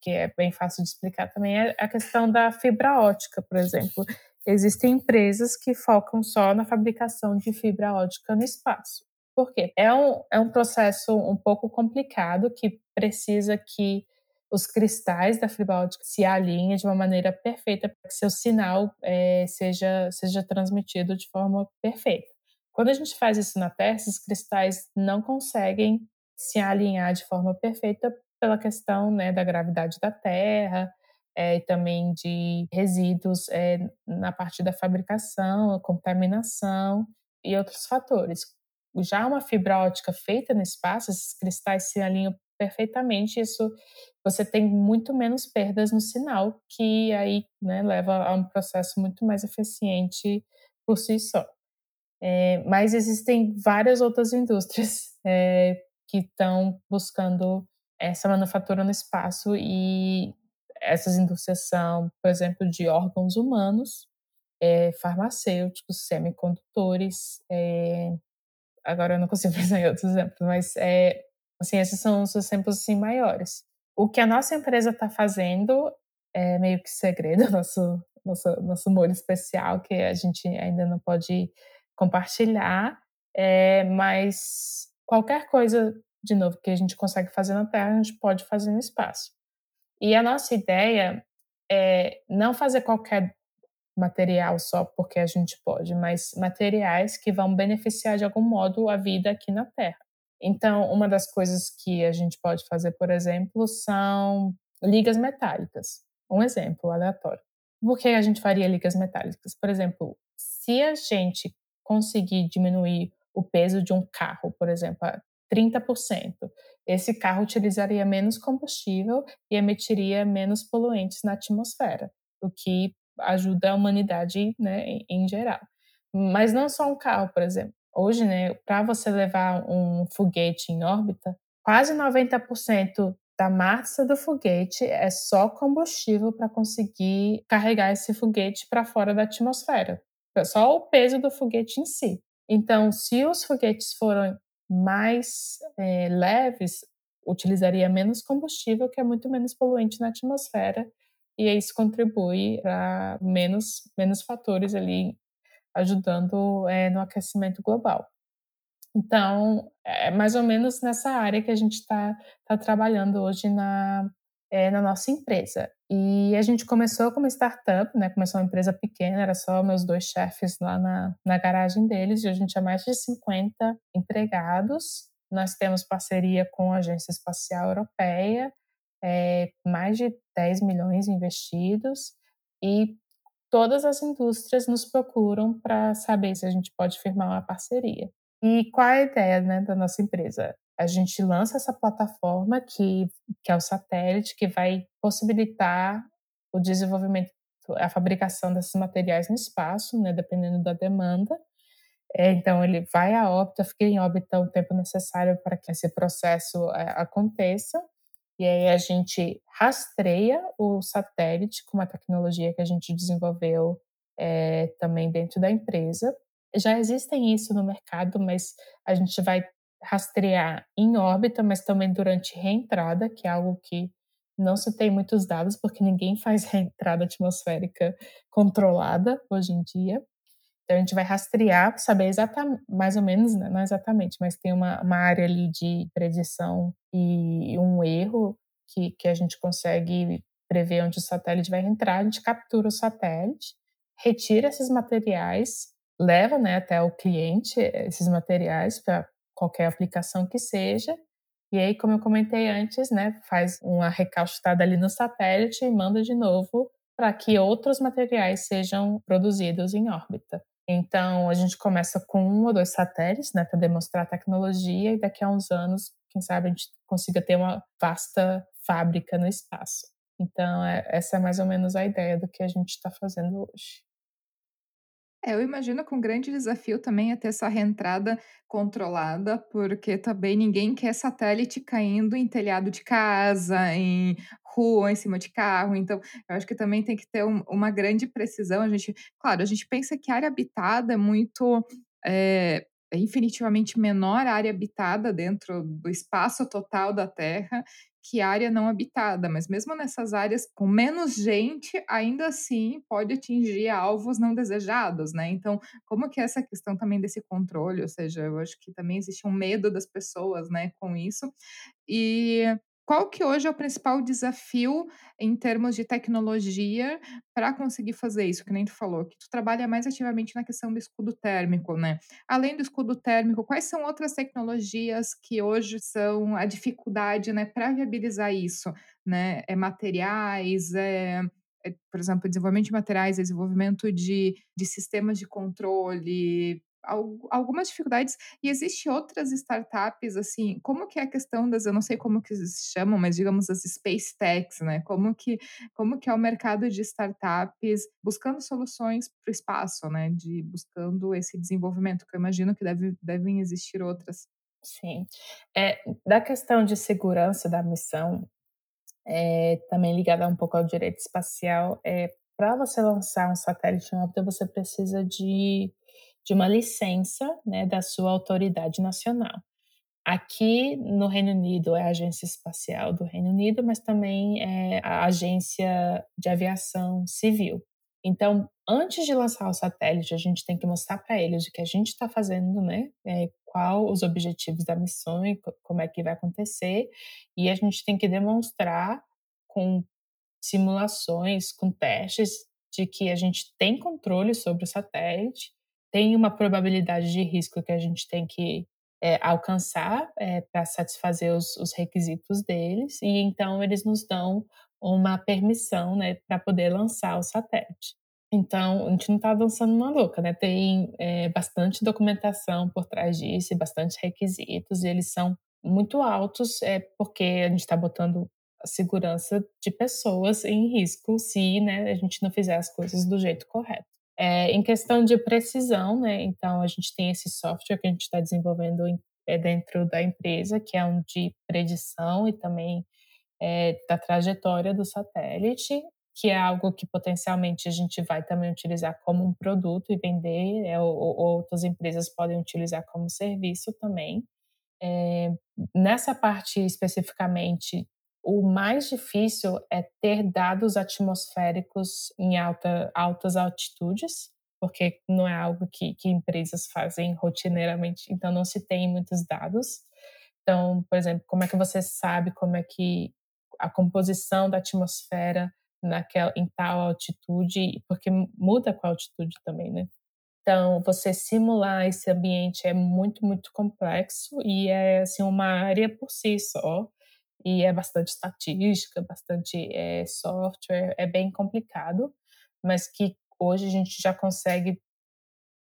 que é bem fácil de explicar também, é a questão da fibra ótica, por exemplo. Existem empresas que focam só na fabricação de fibra ótica no espaço. Por quê? É um, é um processo um pouco complicado que precisa que os cristais da fibra ótica se alinhem de uma maneira perfeita para que seu sinal é, seja, seja transmitido de forma perfeita. Quando a gente faz isso na Terra, esses cristais não conseguem se alinhar de forma perfeita pela questão né, da gravidade da Terra é, e também de resíduos é, na parte da fabricação, contaminação e outros fatores. Já uma fibra ótica feita no espaço, esses cristais se alinham perfeitamente, isso você tem muito menos perdas no sinal, que aí né, leva a um processo muito mais eficiente por si só. É, mas existem várias outras indústrias é, que estão buscando essa manufatura no espaço e essas indústrias são, por exemplo, de órgãos humanos, é, farmacêuticos, semicondutores, agora eu não consigo <laughs> pensar em outros exemplos, mas assim, esses são os exemplos assim, maiores. O que a nossa empresa está fazendo é meio que segredo, <laughs> nosso, nosso, nosso molho especial, que a gente ainda não pode compartilhar, é, mas qualquer coisa, de novo, que a gente consegue fazer na Terra, a gente pode fazer no espaço. E a nossa ideia é não fazer qualquer material só porque a gente pode, mas materiais que vão beneficiar de algum modo a vida aqui na Terra. Então, uma das coisas que a gente pode fazer, por exemplo, são ligas metálicas. Um exemplo aleatório. Por que a gente faria ligas metálicas? Por exemplo, se a gente conseguir diminuir o peso de um carro, por exemplo, a 30%, esse carro utilizaria menos combustível e emitiria menos poluentes na atmosfera, o que ajuda a humanidade né, em geral. Mas não só um carro, por exemplo. Hoje, né, para você levar um foguete em órbita, quase 90% da massa do foguete é só combustível para conseguir carregar esse foguete para fora da atmosfera. É só o peso do foguete em si. Então, se os foguetes forem mais é, leves, utilizaria menos combustível, que é muito menos poluente na atmosfera, e isso contribui para menos, menos fatores ali ajudando é, no aquecimento global. Então, é mais ou menos nessa área que a gente está tá trabalhando hoje na, é, na nossa empresa. E a gente começou como startup, né? Começou uma empresa pequena, era só meus dois chefes lá na, na garagem deles, e a gente é mais de 50 empregados. Nós temos parceria com a Agência Espacial Europeia, é, mais de 10 milhões investidos, e todas as indústrias nos procuram para saber se a gente pode firmar uma parceria. E qual é a ideia né, da nossa empresa? A gente lança essa plataforma que, que é o satélite, que vai possibilitar o desenvolvimento, a fabricação desses materiais no espaço, né, dependendo da demanda. É, então, ele vai à órbita, fica em órbita o tempo necessário para que esse processo é, aconteça. E aí a gente rastreia o satélite com uma tecnologia que a gente desenvolveu é, também dentro da empresa. Já existem isso no mercado, mas a gente vai rastrear em órbita, mas também durante reentrada, que é algo que não se tem muitos dados, porque ninguém <laughs> faz reentrada atmosférica controlada hoje em dia. Então a gente vai rastrear, saber exatamente, mais ou menos, né? não exatamente, mas tem uma, uma área ali de predição e um erro que, que a gente consegue prever onde o satélite vai entrar, a gente captura o satélite, retira esses materiais, leva né, até o cliente esses materiais para qualquer aplicação que seja, e aí, como eu comentei antes, né, faz uma recalchutada ali no satélite e manda de novo para que outros materiais sejam produzidos em órbita. Então, a gente começa com um ou dois satélites, né, para demonstrar a tecnologia, e daqui a uns anos, quem sabe, a gente consiga ter uma vasta fábrica no espaço. Então, é, essa é mais ou menos a ideia do que a gente está fazendo hoje. É, eu imagino que um grande desafio também é ter essa reentrada controlada, porque também ninguém quer satélite caindo em telhado de casa, em rua, em cima de carro. Então, eu acho que também tem que ter um, uma grande precisão. A gente, claro, a gente pensa que a área habitada é muito é, é infinitivamente menor a área habitada dentro do espaço total da Terra que área não habitada, mas mesmo nessas áreas com menos gente, ainda assim pode atingir alvos não desejados, né? Então, como que é essa questão também desse controle? Ou seja, eu acho que também existe um medo das pessoas, né, com isso. E qual que hoje é o principal desafio em termos de tecnologia para conseguir fazer isso? Que nem tu falou, que tu trabalha mais ativamente na questão do escudo térmico, né? Além do escudo térmico, quais são outras tecnologias que hoje são a dificuldade, né, para viabilizar isso, né? É materiais, é, é, por exemplo, desenvolvimento de materiais, desenvolvimento de, de sistemas de controle, algumas dificuldades e existe outras startups assim como que é a questão das eu não sei como que se chamam mas digamos as space techs né como que como que é o mercado de startups buscando soluções para o espaço né de buscando esse desenvolvimento que eu imagino que deve, devem existir outras. Sim. É, da questão de segurança da missão é, também ligada um pouco ao direito espacial é para você lançar um satélite em órbita você precisa de de uma licença né, da sua autoridade nacional. Aqui no Reino Unido é a Agência Espacial do Reino Unido, mas também é a Agência de Aviação Civil. Então, antes de lançar o satélite, a gente tem que mostrar para eles o que a gente está fazendo, né? É, qual os objetivos da missão e como é que vai acontecer. E a gente tem que demonstrar com simulações, com testes, de que a gente tem controle sobre o satélite tem uma probabilidade de risco que a gente tem que é, alcançar é, para satisfazer os, os, requisitos deles, e então eles nos dão uma permissão né, para poder lançar o satélite. Então, a gente não está avançando uma louca, né? Tem é, bastante documentação por trás disso, bastante requisitos, e eles são muito altos, é, porque a gente está botando a segurança de pessoas em risco se né, a gente não fizer as coisas do jeito correto. É, em questão de precisão, né, então a gente tem esse software que a gente está desenvolvendo em, é, dentro da empresa, que é um de predição e também é, da trajetória do satélite, que é algo que potencialmente a gente vai também utilizar como um produto e vender, é, ou, ou outras empresas podem utilizar como serviço também. É, nessa parte especificamente o mais difícil é ter dados atmosféricos em alta, altas altitudes, porque não é algo que, que empresas fazem rotineiramente, então não se tem muitos dados. Então, por exemplo, como é que você sabe como é que a composição da atmosfera naquela, em tal altitude, porque muda com a altitude também, né? Então, você simular esse ambiente é muito, muito complexo e é assim, uma área por si só e é bastante estatística, bastante é, software, é bem complicado, mas que hoje a gente já consegue,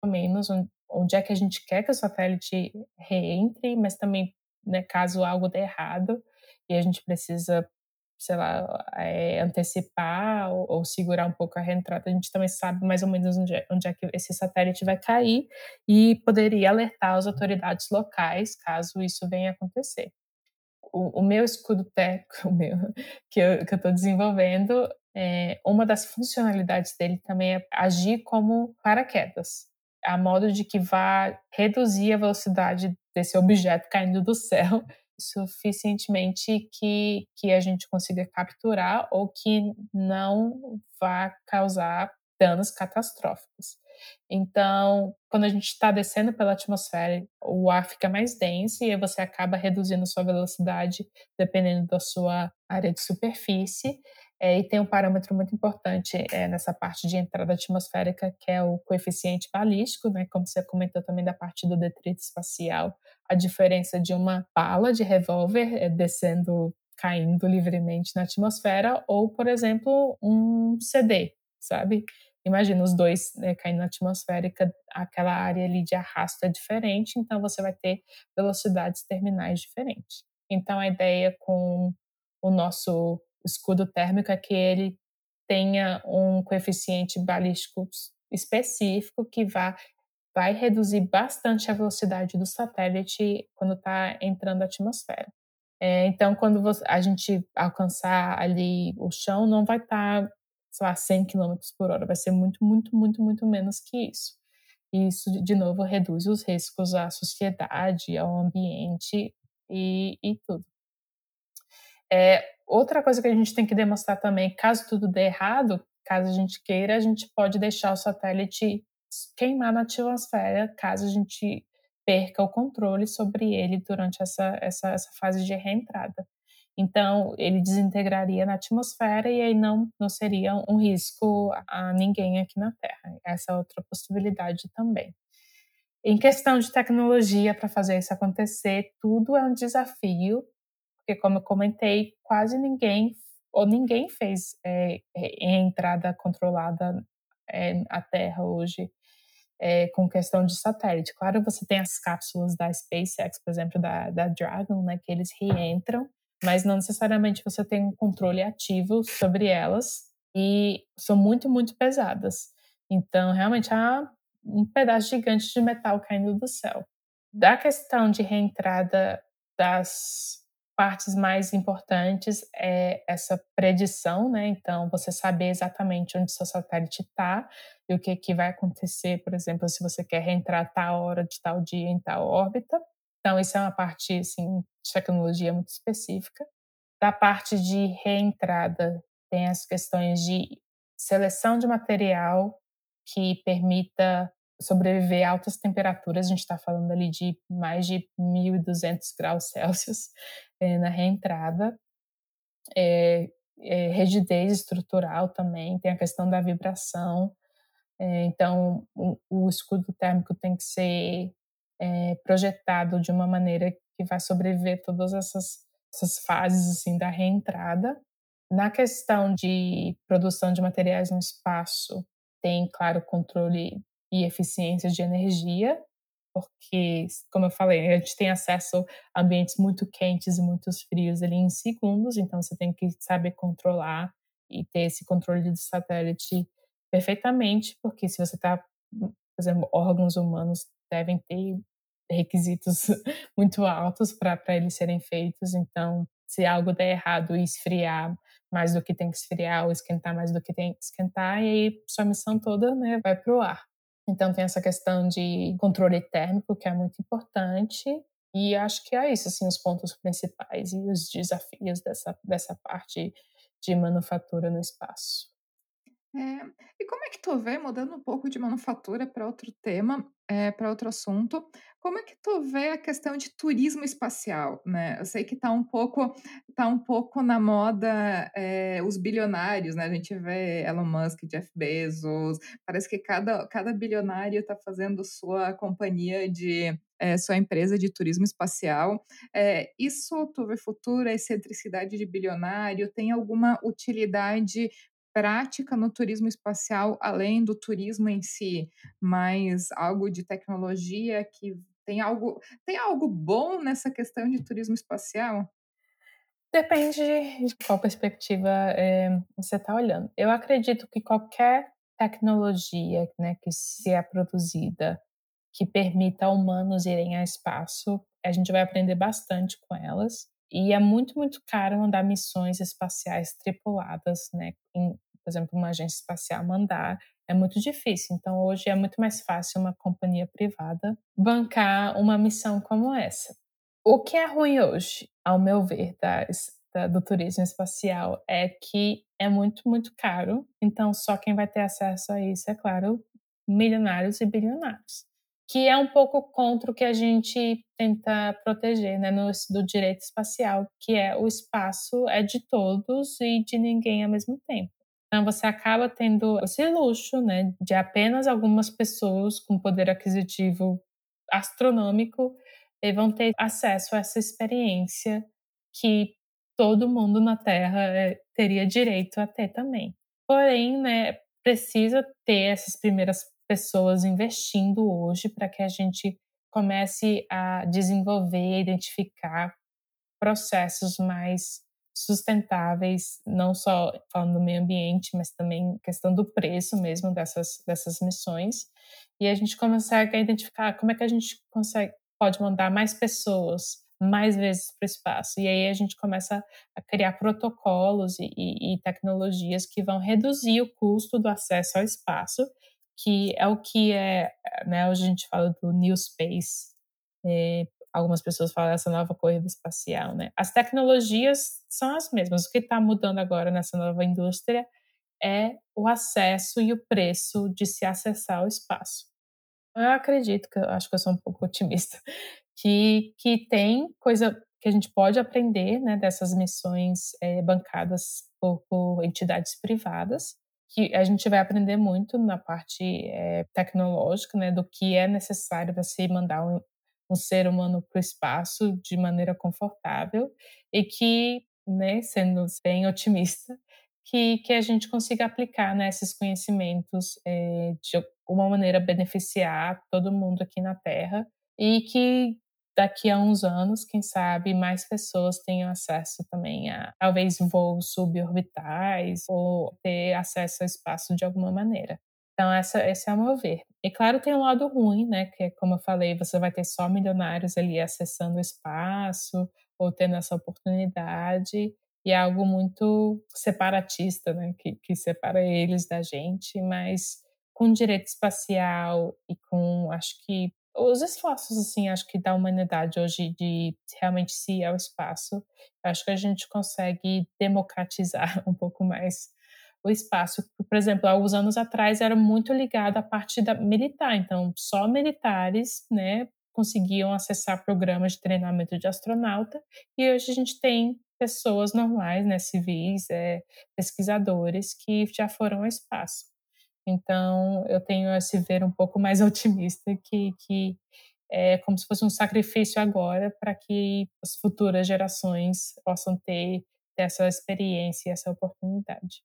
pelo menos, onde é que a gente quer que o satélite reentre, mas também, né, caso algo dê errado e a gente precisa sei lá, é, antecipar ou, ou, segurar um pouco a reentrada, a gente também sabe mais ou menos onde é, onde é que esse satélite vai cair e poderia alertar as autoridades locais caso isso venha acontecer. O, o meu escudo técnico, <laughs> meu, que eu estou desenvolvendo, é, uma das funcionalidades dele também é agir como paraquedas, a modo de que vai reduzir a velocidade desse objeto caindo do céu <laughs> suficientemente que, que a gente consiga capturar ou que não vá causar danos catastróficos. Então, quando a gente está descendo pela atmosfera, o ar fica mais denso e você acaba reduzindo sua velocidade dependendo da sua área de superfície. É, e tem um parâmetro muito importante é, nessa parte de entrada atmosférica, que é o coeficiente balístico, né? como você comentou também da parte do detrito espacial, a diferença de uma bala de revólver é, descendo, caindo livremente na atmosfera, ou, por exemplo, um CD, sabe? Imagina os dois né, caindo na atmosfera, aquela área ali de arrasto é diferente, então você vai ter velocidades terminais diferentes. Então a ideia com o nosso escudo térmico é que ele tenha um coeficiente balístico específico que vá vai reduzir bastante a velocidade do satélite quando está entrando na atmosfera. É, então, quando a gente alcançar ali o chão, não vai estar, tá, sei lá, 100 km por hora, vai ser muito, muito, muito, muito menos que isso. E isso, de novo, reduz os riscos à sociedade, ao ambiente e, e tudo. É, outra coisa que a gente tem que demonstrar também, caso tudo dê errado, caso a gente queira, a gente pode deixar o satélite queimar na atmosfera, caso a gente perca o controle sobre ele durante essa, essa, essa fase de reentrada. Então, ele desintegraria na atmosfera e aí não, não seria um risco a ninguém aqui na Terra. Essa é outra possibilidade também. Em questão de tecnologia para fazer isso acontecer, tudo é um desafio porque como eu comentei, quase ninguém ou ninguém fez é, entrada controlada é, Terra hoje é, com questão de satélite. Claro, você tem as cápsulas da SpaceX, por exemplo, da, da Dragon, né, que eles reentram, mas não necessariamente você tem um controle ativo sobre elas e são muito, muito pesadas. Então, realmente há um pedaço gigante de metal caindo do céu. Da questão de reentrada das partes mais importantes é essa predição, né? Então, você saber exatamente onde seu satélite está e o que, que vai acontecer, por exemplo, se você quer reentrar tal hora de tal dia em tal órbita. Então, isso é uma parte assim, de tecnologia muito específica. Da parte de reentrada, tem as questões de seleção de material que permita sobreviver a altas temperaturas, a gente está falando ali de mais de 1.200 graus Celsius é, <laughs> na reentrada. É, é, rigidez estrutural também, tem a questão da vibração. Então, o, o, escudo térmico tem que ser é, projetado de uma maneira que vai sobreviver todas essas, essas fases assim da reentrada. Na questão de produção de materiais no espaço, tem, claro, controle e eficiência de energia, porque, como eu falei, a gente tem acesso a ambientes muito quentes e muito frios ali em segundos, então você tem que saber controlar e ter esse controle do satélite perfeitamente, porque se você está, por exemplo, órgãos humanos devem ter requisitos <laughs> muito altos para eles serem feitos, então se algo der errado esfriar mais do que tem que esfriar ou esquentar mais do que tem que esquentar, e aí sua missão toda né, vai para o ar. Então tem essa questão de controle térmico que é muito importante e acho que é isso assim os pontos principais e os desafios dessa dessa parte de manufatura no espaço. É, e como é que tu vê, mudando um pouco de manufatura para outro tema, é, para outro assunto, como é que tu vê a questão de turismo espacial, né? Eu sei que está um pouco, tá um pouco na moda é, os bilionários, né? A gente vê Elon Musk, Jeff Bezos, parece que cada, cada bilionário está fazendo sua companhia de é, sua empresa de turismo espacial. É, isso tu vê futuro, a excentricidade de bilionário, tem alguma utilidade prática no turismo espacial, além do turismo em si, mas algo de tecnologia que tem algo tem algo bom nessa questão de turismo espacial? Depende de qual perspectiva é, você está olhando. Eu acredito que qualquer tecnologia né, que se é produzida que permita humanos irem ao espaço, a gente vai aprender bastante com elas. E é muito, muito caro mandar missões espaciais tripuladas, né? Em, por exemplo, uma agência espacial mandar é muito difícil. Então, hoje é muito mais fácil uma companhia privada bancar uma missão como essa. O que é ruim hoje, ao meu ver, da, da, do turismo espacial é que é muito, muito caro. Então, só quem vai ter acesso a isso, é claro, milionários e bilionários. Que é um pouco contra o que a gente tenta proteger né, no, do direito espacial, que é o espaço é de todos e de ninguém ao mesmo tempo. Então, você acaba tendo esse luxo né, de apenas algumas pessoas com poder aquisitivo astronômico vão ter acesso a essa experiência que todo mundo na Terra é, teria direito a ter também. Porém, né, precisa ter essas primeiras pessoas investindo hoje para que a gente comece a desenvolver, identificar processos mais sustentáveis, não só falando do meio ambiente, mas também questão do preço mesmo dessas, dessas missões. E a gente consegue identificar como é que a gente consegue, pode mandar mais pessoas mais vezes para o espaço. E aí a gente começa a criar protocolos e, e, e, tecnologias que vão reduzir o custo do acesso ao espaço, que é o que é, né, hoje a gente fala do New Space, é, algumas pessoas falam essa nova corrida espacial, né? As tecnologias são as mesmas. O que está mudando agora nessa nova indústria é o acesso e o preço de se acessar ao espaço. Eu acredito que acho que eu sou um pouco otimista, <laughs> que, que tem coisa que a gente pode aprender né, dessas missões é, bancadas por, por, entidades privadas, que a gente vai aprender muito na parte é, tecnológica, né, do que é necessário para se mandar um, um ser humano para o espaço de maneira confortável e que, né, sendo bem otimista, que, que a gente consiga aplicar né, esses conhecimentos é, de alguma maneira beneficiar todo mundo aqui na Terra e que daqui a uns anos, quem sabe, mais pessoas tenham acesso também a talvez voos suborbitais ou ter acesso ao espaço de alguma maneira. Então, essa, esse é o meu ver. E claro, tem um lado ruim, né? Que, como eu falei, você vai ter só milionários ali acessando o espaço ou tendo essa oportunidade. E é algo muito separatista, né? Que, que separa eles da gente, mas com direito espacial e com, acho que, os esforços, assim, acho que da humanidade hoje de realmente se ir ao espaço, acho que a gente consegue democratizar <laughs> um pouco mais o espaço. Por exemplo, alguns anos atrás era muito ligado à parte da militar, então só militares, né, conseguiam acessar programas de treinamento de astronauta, e hoje a gente tem pessoas normais, né, civis, é, pesquisadores que já foram ao espaço. Então, eu tenho esse ver um pouco mais <laughs> otimista que, que é como se fosse um sacrifício agora para que as futuras gerações possam ter essa experiência e essa oportunidade.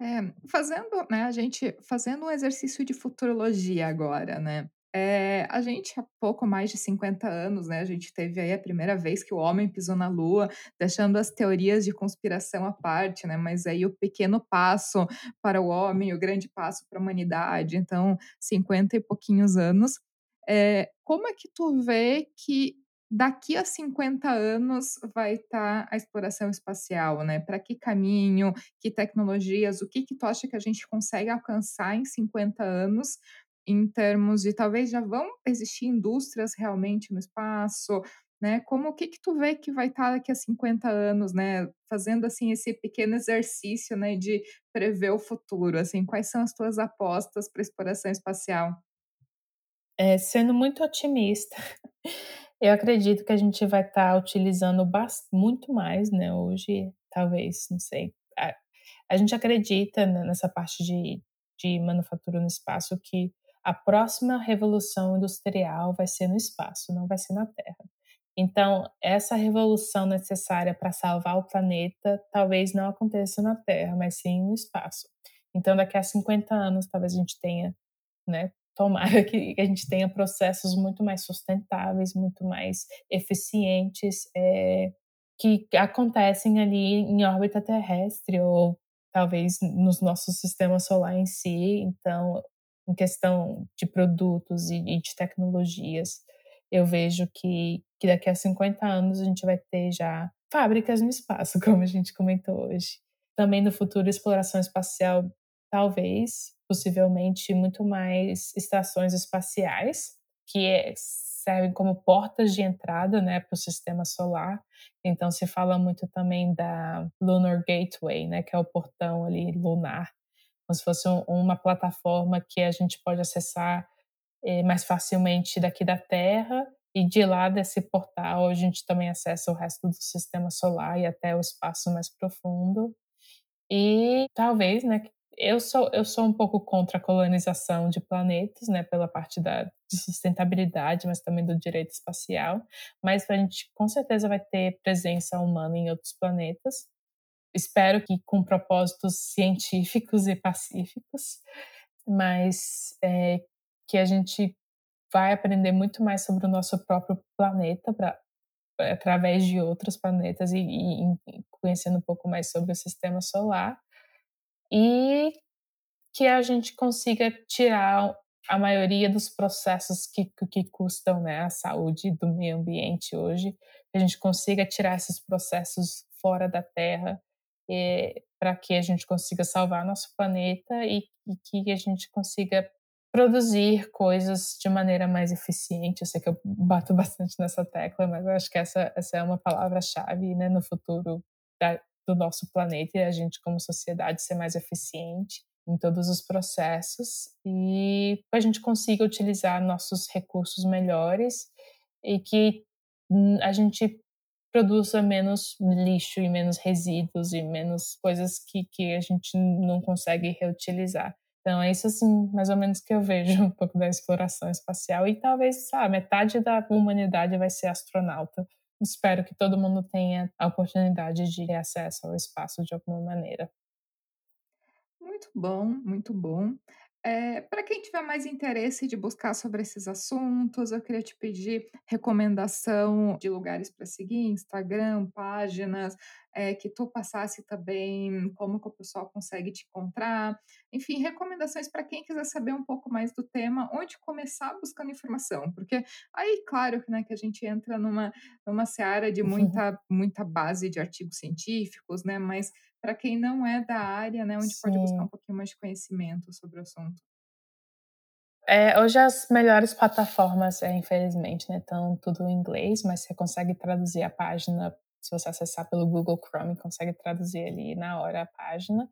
É, fazendo, né, a gente fazendo um exercício de futurologia agora, né? É, a gente, há pouco mais de 50 anos, né, a gente teve aí a primeira vez que o homem pisou na Lua, deixando as teorias de conspiração à parte, né, mas aí o pequeno passo para o homem, o grande passo para a humanidade, então 50 e pouquinhos anos. É, como é que tu vê que daqui a 50 anos vai estar tá a exploração espacial, né? Para que caminho, que tecnologias, o que que tu acha que a gente consegue alcançar em 50 anos em termos de talvez já vão existir indústrias realmente no espaço, né? Como o que que tu vê que vai estar tá daqui a 50 anos, né? Fazendo assim esse pequeno exercício, né, de prever o futuro, assim, quais são as tuas apostas para exploração espacial? É, sendo muito otimista, <laughs> eu acredito que a gente vai estar tá utilizando muito mais, né? Hoje, talvez, não sei. A, a gente acredita nessa parte de, de manufatura no espaço que a próxima revolução industrial vai ser no espaço, não vai ser na Terra. Então, essa revolução necessária para salvar o planeta talvez não aconteça na Terra, mas sim no espaço. Então, daqui a 50 anos, talvez a gente tenha, né, tomara que a gente tenha processos muito mais sustentáveis, muito mais eficientes, é, que acontecem ali em órbita terrestre ou talvez no nosso sistema solar em si. Então, em questão de produtos e, e de tecnologias, eu vejo que, que daqui a 50 anos a gente vai ter já fábricas no espaço, <laughs> como a gente comentou hoje. Também no futuro, exploração espacial, talvez, possivelmente, muito mais estações espaciais, que servem como portas de entrada né, para o sistema solar. Então, se fala muito também da Lunar Gateway, né, que é o portão ali lunar, como se fosse um, uma plataforma que a gente pode acessar eh, mais facilmente daqui da Terra e de lá desse portal a gente também acessa o resto do sistema solar e até o espaço mais profundo. E talvez, né, eu sou eu sou um pouco contra a colonização de planetas, né, pela parte da de sustentabilidade, mas também do direito espacial, mas a gente com certeza vai ter presença humana em outros planetas. Espero que com propósitos científicos e pacíficos, mas é, que a gente vai aprender muito mais sobre o nosso próprio planeta através de outros planetas e, e, e, conhecendo um pouco mais sobre o sistema solar e que a gente consiga tirar a maioria dos processos que, que custam né, a saúde do meio ambiente hoje, que a gente consiga tirar esses processos fora da Terra para que a gente consiga salvar nosso planeta e, e que a gente consiga produzir coisas de maneira mais eficiente. Eu sei que eu bato <laughs> bastante nessa tecla, mas eu acho que essa, essa é uma palavra-chave né, no futuro da, do nosso planeta e a gente, como sociedade, ser mais eficiente em todos os processos e a gente consiga utilizar nossos recursos melhores e que a gente produza menos lixo e menos resíduos e menos coisas que, que a gente não consegue reutilizar. Então, é isso, assim, mais ou menos que eu vejo um pouco da exploração espacial. E talvez, sabe, metade da humanidade vai ser astronauta. Espero que todo mundo tenha a oportunidade de ter acesso ao espaço de alguma maneira. Muito bom, muito bom. É, para quem tiver mais interesse de buscar sobre esses assuntos, eu queria te pedir recomendação de lugares para seguir, Instagram, páginas, é, que tu passasse também como que o pessoal consegue te encontrar. Enfim, recomendações para quem quiser saber um pouco mais do tema, onde começar buscando informação, porque aí, claro, né, que a gente entra numa, numa seara de muita, muita base de artigos científicos, né, mas para quem não é da área, né, onde Sim. pode buscar um pouquinho mais de conhecimento sobre o assunto. É, hoje as melhores plataformas, é, infelizmente, né, estão tudo em inglês, mas você consegue traduzir a página, se você acessar pelo Google Chrome, consegue traduzir ali na hora a página.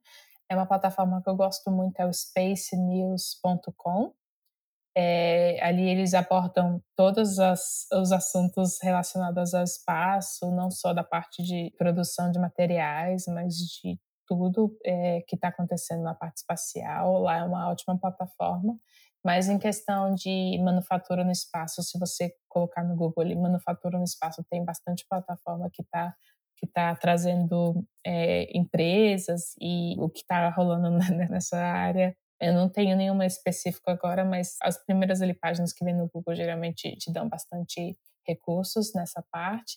É uma plataforma que eu gosto muito, é o spacenews.com. É, ali eles abordam todos as, os assuntos relacionados ao espaço, não só da parte de produção de materiais, mas de tudo é, que está acontecendo na parte espacial. Lá é uma ótima plataforma. Mas em questão de manufatura no espaço, se você colocar no Google ali, manufatura no espaço, tem bastante plataforma que está que está trazendo é, empresas e o que está rolando <laughs> nessa área eu não tenho nenhuma específica agora, mas as primeiras ali, páginas que vem no Google geralmente te dão bastante recursos nessa parte.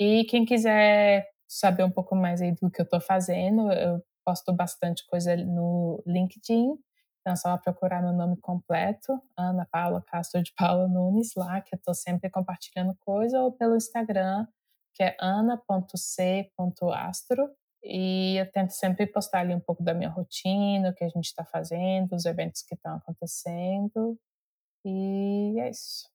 E quem quiser saber um pouco mais aí do que eu estou fazendo, eu posto bastante coisa no LinkedIn. Então, só procurar meu nome completo, Ana Paula Castro de Paula Nunes, lá, que eu estou sempre compartilhando coisa, ou pelo Instagram, que é ana.c.astro. E eu tento sempre postar ali um pouco da minha rotina, o que a gente está fazendo, os eventos que estão acontecendo. E é isso.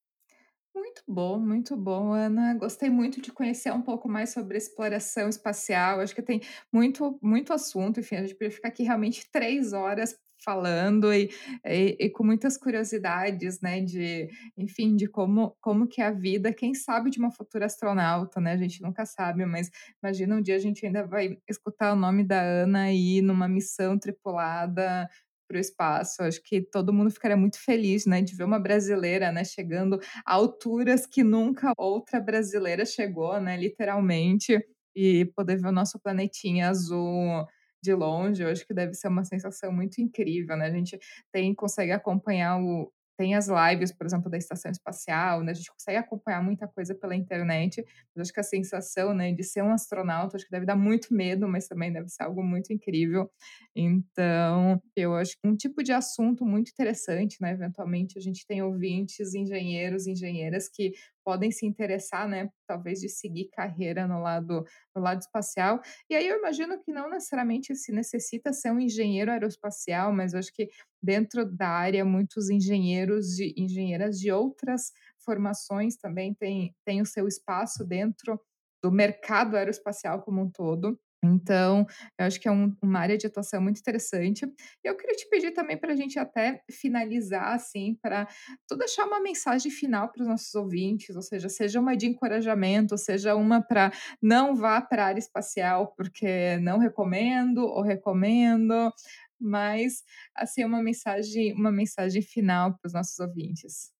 Muito bom, muito bom, Ana. Gostei muito de conhecer um pouco mais sobre exploração espacial. Acho que tem muito, muito assunto. Enfim, a gente podia ficar aqui realmente três horas falando e, e, e, com muitas curiosidades, né, de, enfim, de como, como que é a vida, quem sabe de uma futura astronauta, né, a gente nunca sabe, mas imagina um dia a gente ainda vai escutar o nome da Ana aí numa missão tripulada para o espaço. Acho que todo mundo ficaria muito feliz, né, de ver uma brasileira, né, chegando a alturas que nunca outra brasileira chegou, né, literalmente, e poder ver o nosso planetinha azul de longe, eu acho que deve ser uma sensação muito incrível, né? A gente tem consegue acompanhar o, tem as lives, por exemplo, da estação espacial, né? A gente consegue acompanhar muita coisa pela internet. Mas acho que a sensação, né, de ser um astronauta, acho que deve dar muito medo, mas também deve ser algo muito incrível. Então, eu acho que um tipo de assunto muito interessante, né? Eventualmente a gente tem ouvintes, engenheiros, engenheiras que podem se interessar, né, talvez de seguir carreira no lado no lado espacial. E aí eu imagino que não necessariamente se necessita ser um engenheiro aeroespacial, mas acho que dentro da área muitos engenheiros e engenheiras de outras formações também têm, têm o seu espaço dentro do mercado aeroespacial como um todo. Então, eu acho que é um, uma área de atuação muito interessante. E eu queria te pedir também para a gente até finalizar, assim, para tu deixar uma mensagem final para os nossos ouvintes, ou seja, seja uma de encorajamento, seja uma para não vá para a área espacial porque não recomendo ou recomendo, mas assim uma mensagem, uma mensagem final para os nossos ouvintes.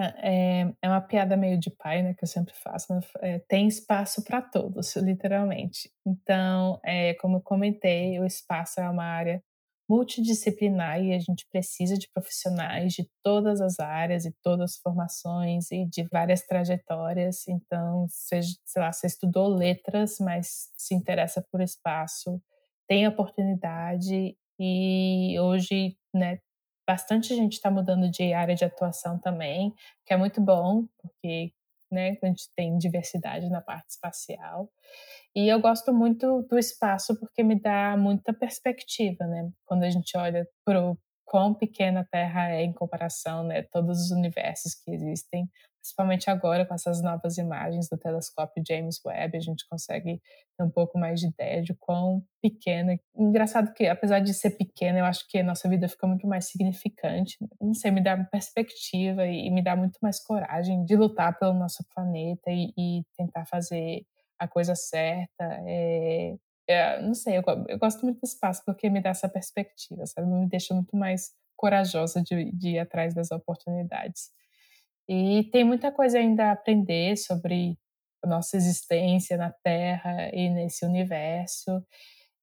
É, é uma piada meio de pai, né, que eu sempre faço, é, tem espaço para todos, literalmente. Então, é, como eu comentei, o espaço é uma área multidisciplinar e a gente precisa de profissionais de todas as áreas e todas as formações e de várias trajetórias. Então, seja, sei lá, você estudou letras, mas se interessa por espaço, tem oportunidade e hoje, né, bastante gente está mudando de área de atuação também, que é muito bom, porque né, a gente tem diversidade na parte espacial. E eu gosto muito do espaço porque me dá muita perspectiva, né? Quando a gente olha para o quão pequena a Terra é em comparação, né, todos os universos que existem, principalmente agora com essas novas imagens do telescópio James Webb, a gente consegue ter um pouco mais de ideia de quão pequena. Engraçado que, apesar de ser pequena, eu acho que a nossa vida fica muito mais significante. Não sei, me dá perspectiva e me dá muito mais coragem de lutar pelo nosso planeta e, e tentar fazer a coisa certa. É, é, não sei, eu, eu, gosto muito do espaço porque me dá essa perspectiva, sabe? Me deixa muito mais corajosa de, de ir atrás das oportunidades. E tem muita coisa ainda a aprender sobre a nossa existência na Terra e nesse universo.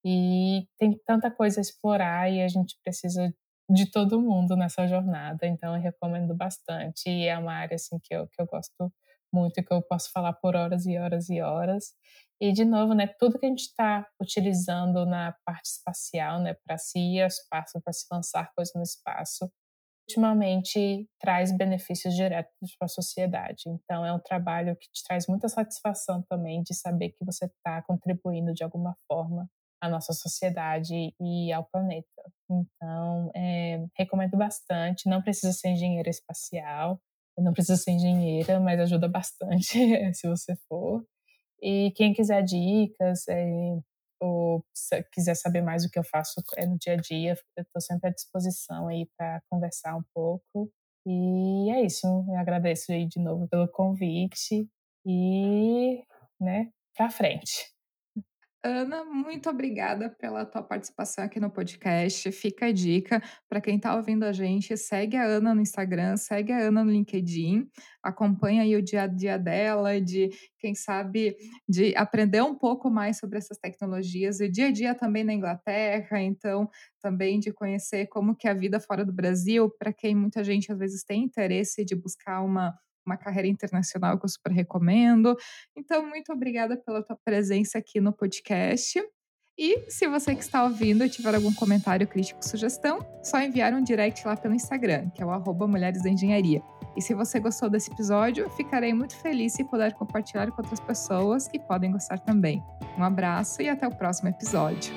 E tem tanta coisa a explorar e a gente precisa de todo mundo nessa jornada. Então eu recomendo bastante. E é uma área assim que eu, que eu gosto muito que eu posso falar por horas e horas e horas. E de novo, né, tudo que a gente está utilizando na parte espacial, né, para se ir ao espaço, para se lançar coisas no espaço, ultimamente traz benefícios diretos para a sociedade. Então, é um trabalho que te traz muita satisfação também de saber que você está contribuindo de alguma forma à nossa sociedade e ao planeta. Então, é, recomendo bastante. Não precisa ser engenheira espacial, não precisa ser engenheira, mas ajuda bastante <laughs> se você for. E quem quiser dicas, é, ou se quiser saber mais o que eu faço é no dia a dia, eu estou sempre à disposição aí para conversar um pouco. E é isso, eu agradeço aí de novo pelo convite e, né, para frente. Ana, muito obrigada pela tua participação aqui no podcast. Fica a dica para quem está ouvindo a gente, segue a Ana no Instagram, segue a Ana no LinkedIn, acompanha aí o dia a dia dela, de quem sabe de aprender um pouco mais sobre essas tecnologias, e o dia a dia também na Inglaterra, então também de conhecer como que é a vida fora do Brasil, para quem muita gente às vezes tem interesse de buscar uma uma carreira internacional que eu super recomendo. Então, muito obrigada pela tua presença aqui no podcast. E se você que está ouvindo tiver algum comentário, crítico, sugestão, só enviar um direct lá pelo Instagram, que é o Mulheres da Engenharia. E se você gostou desse episódio, ficarei muito feliz se puder compartilhar com outras pessoas que podem gostar também. Um abraço e até o próximo episódio.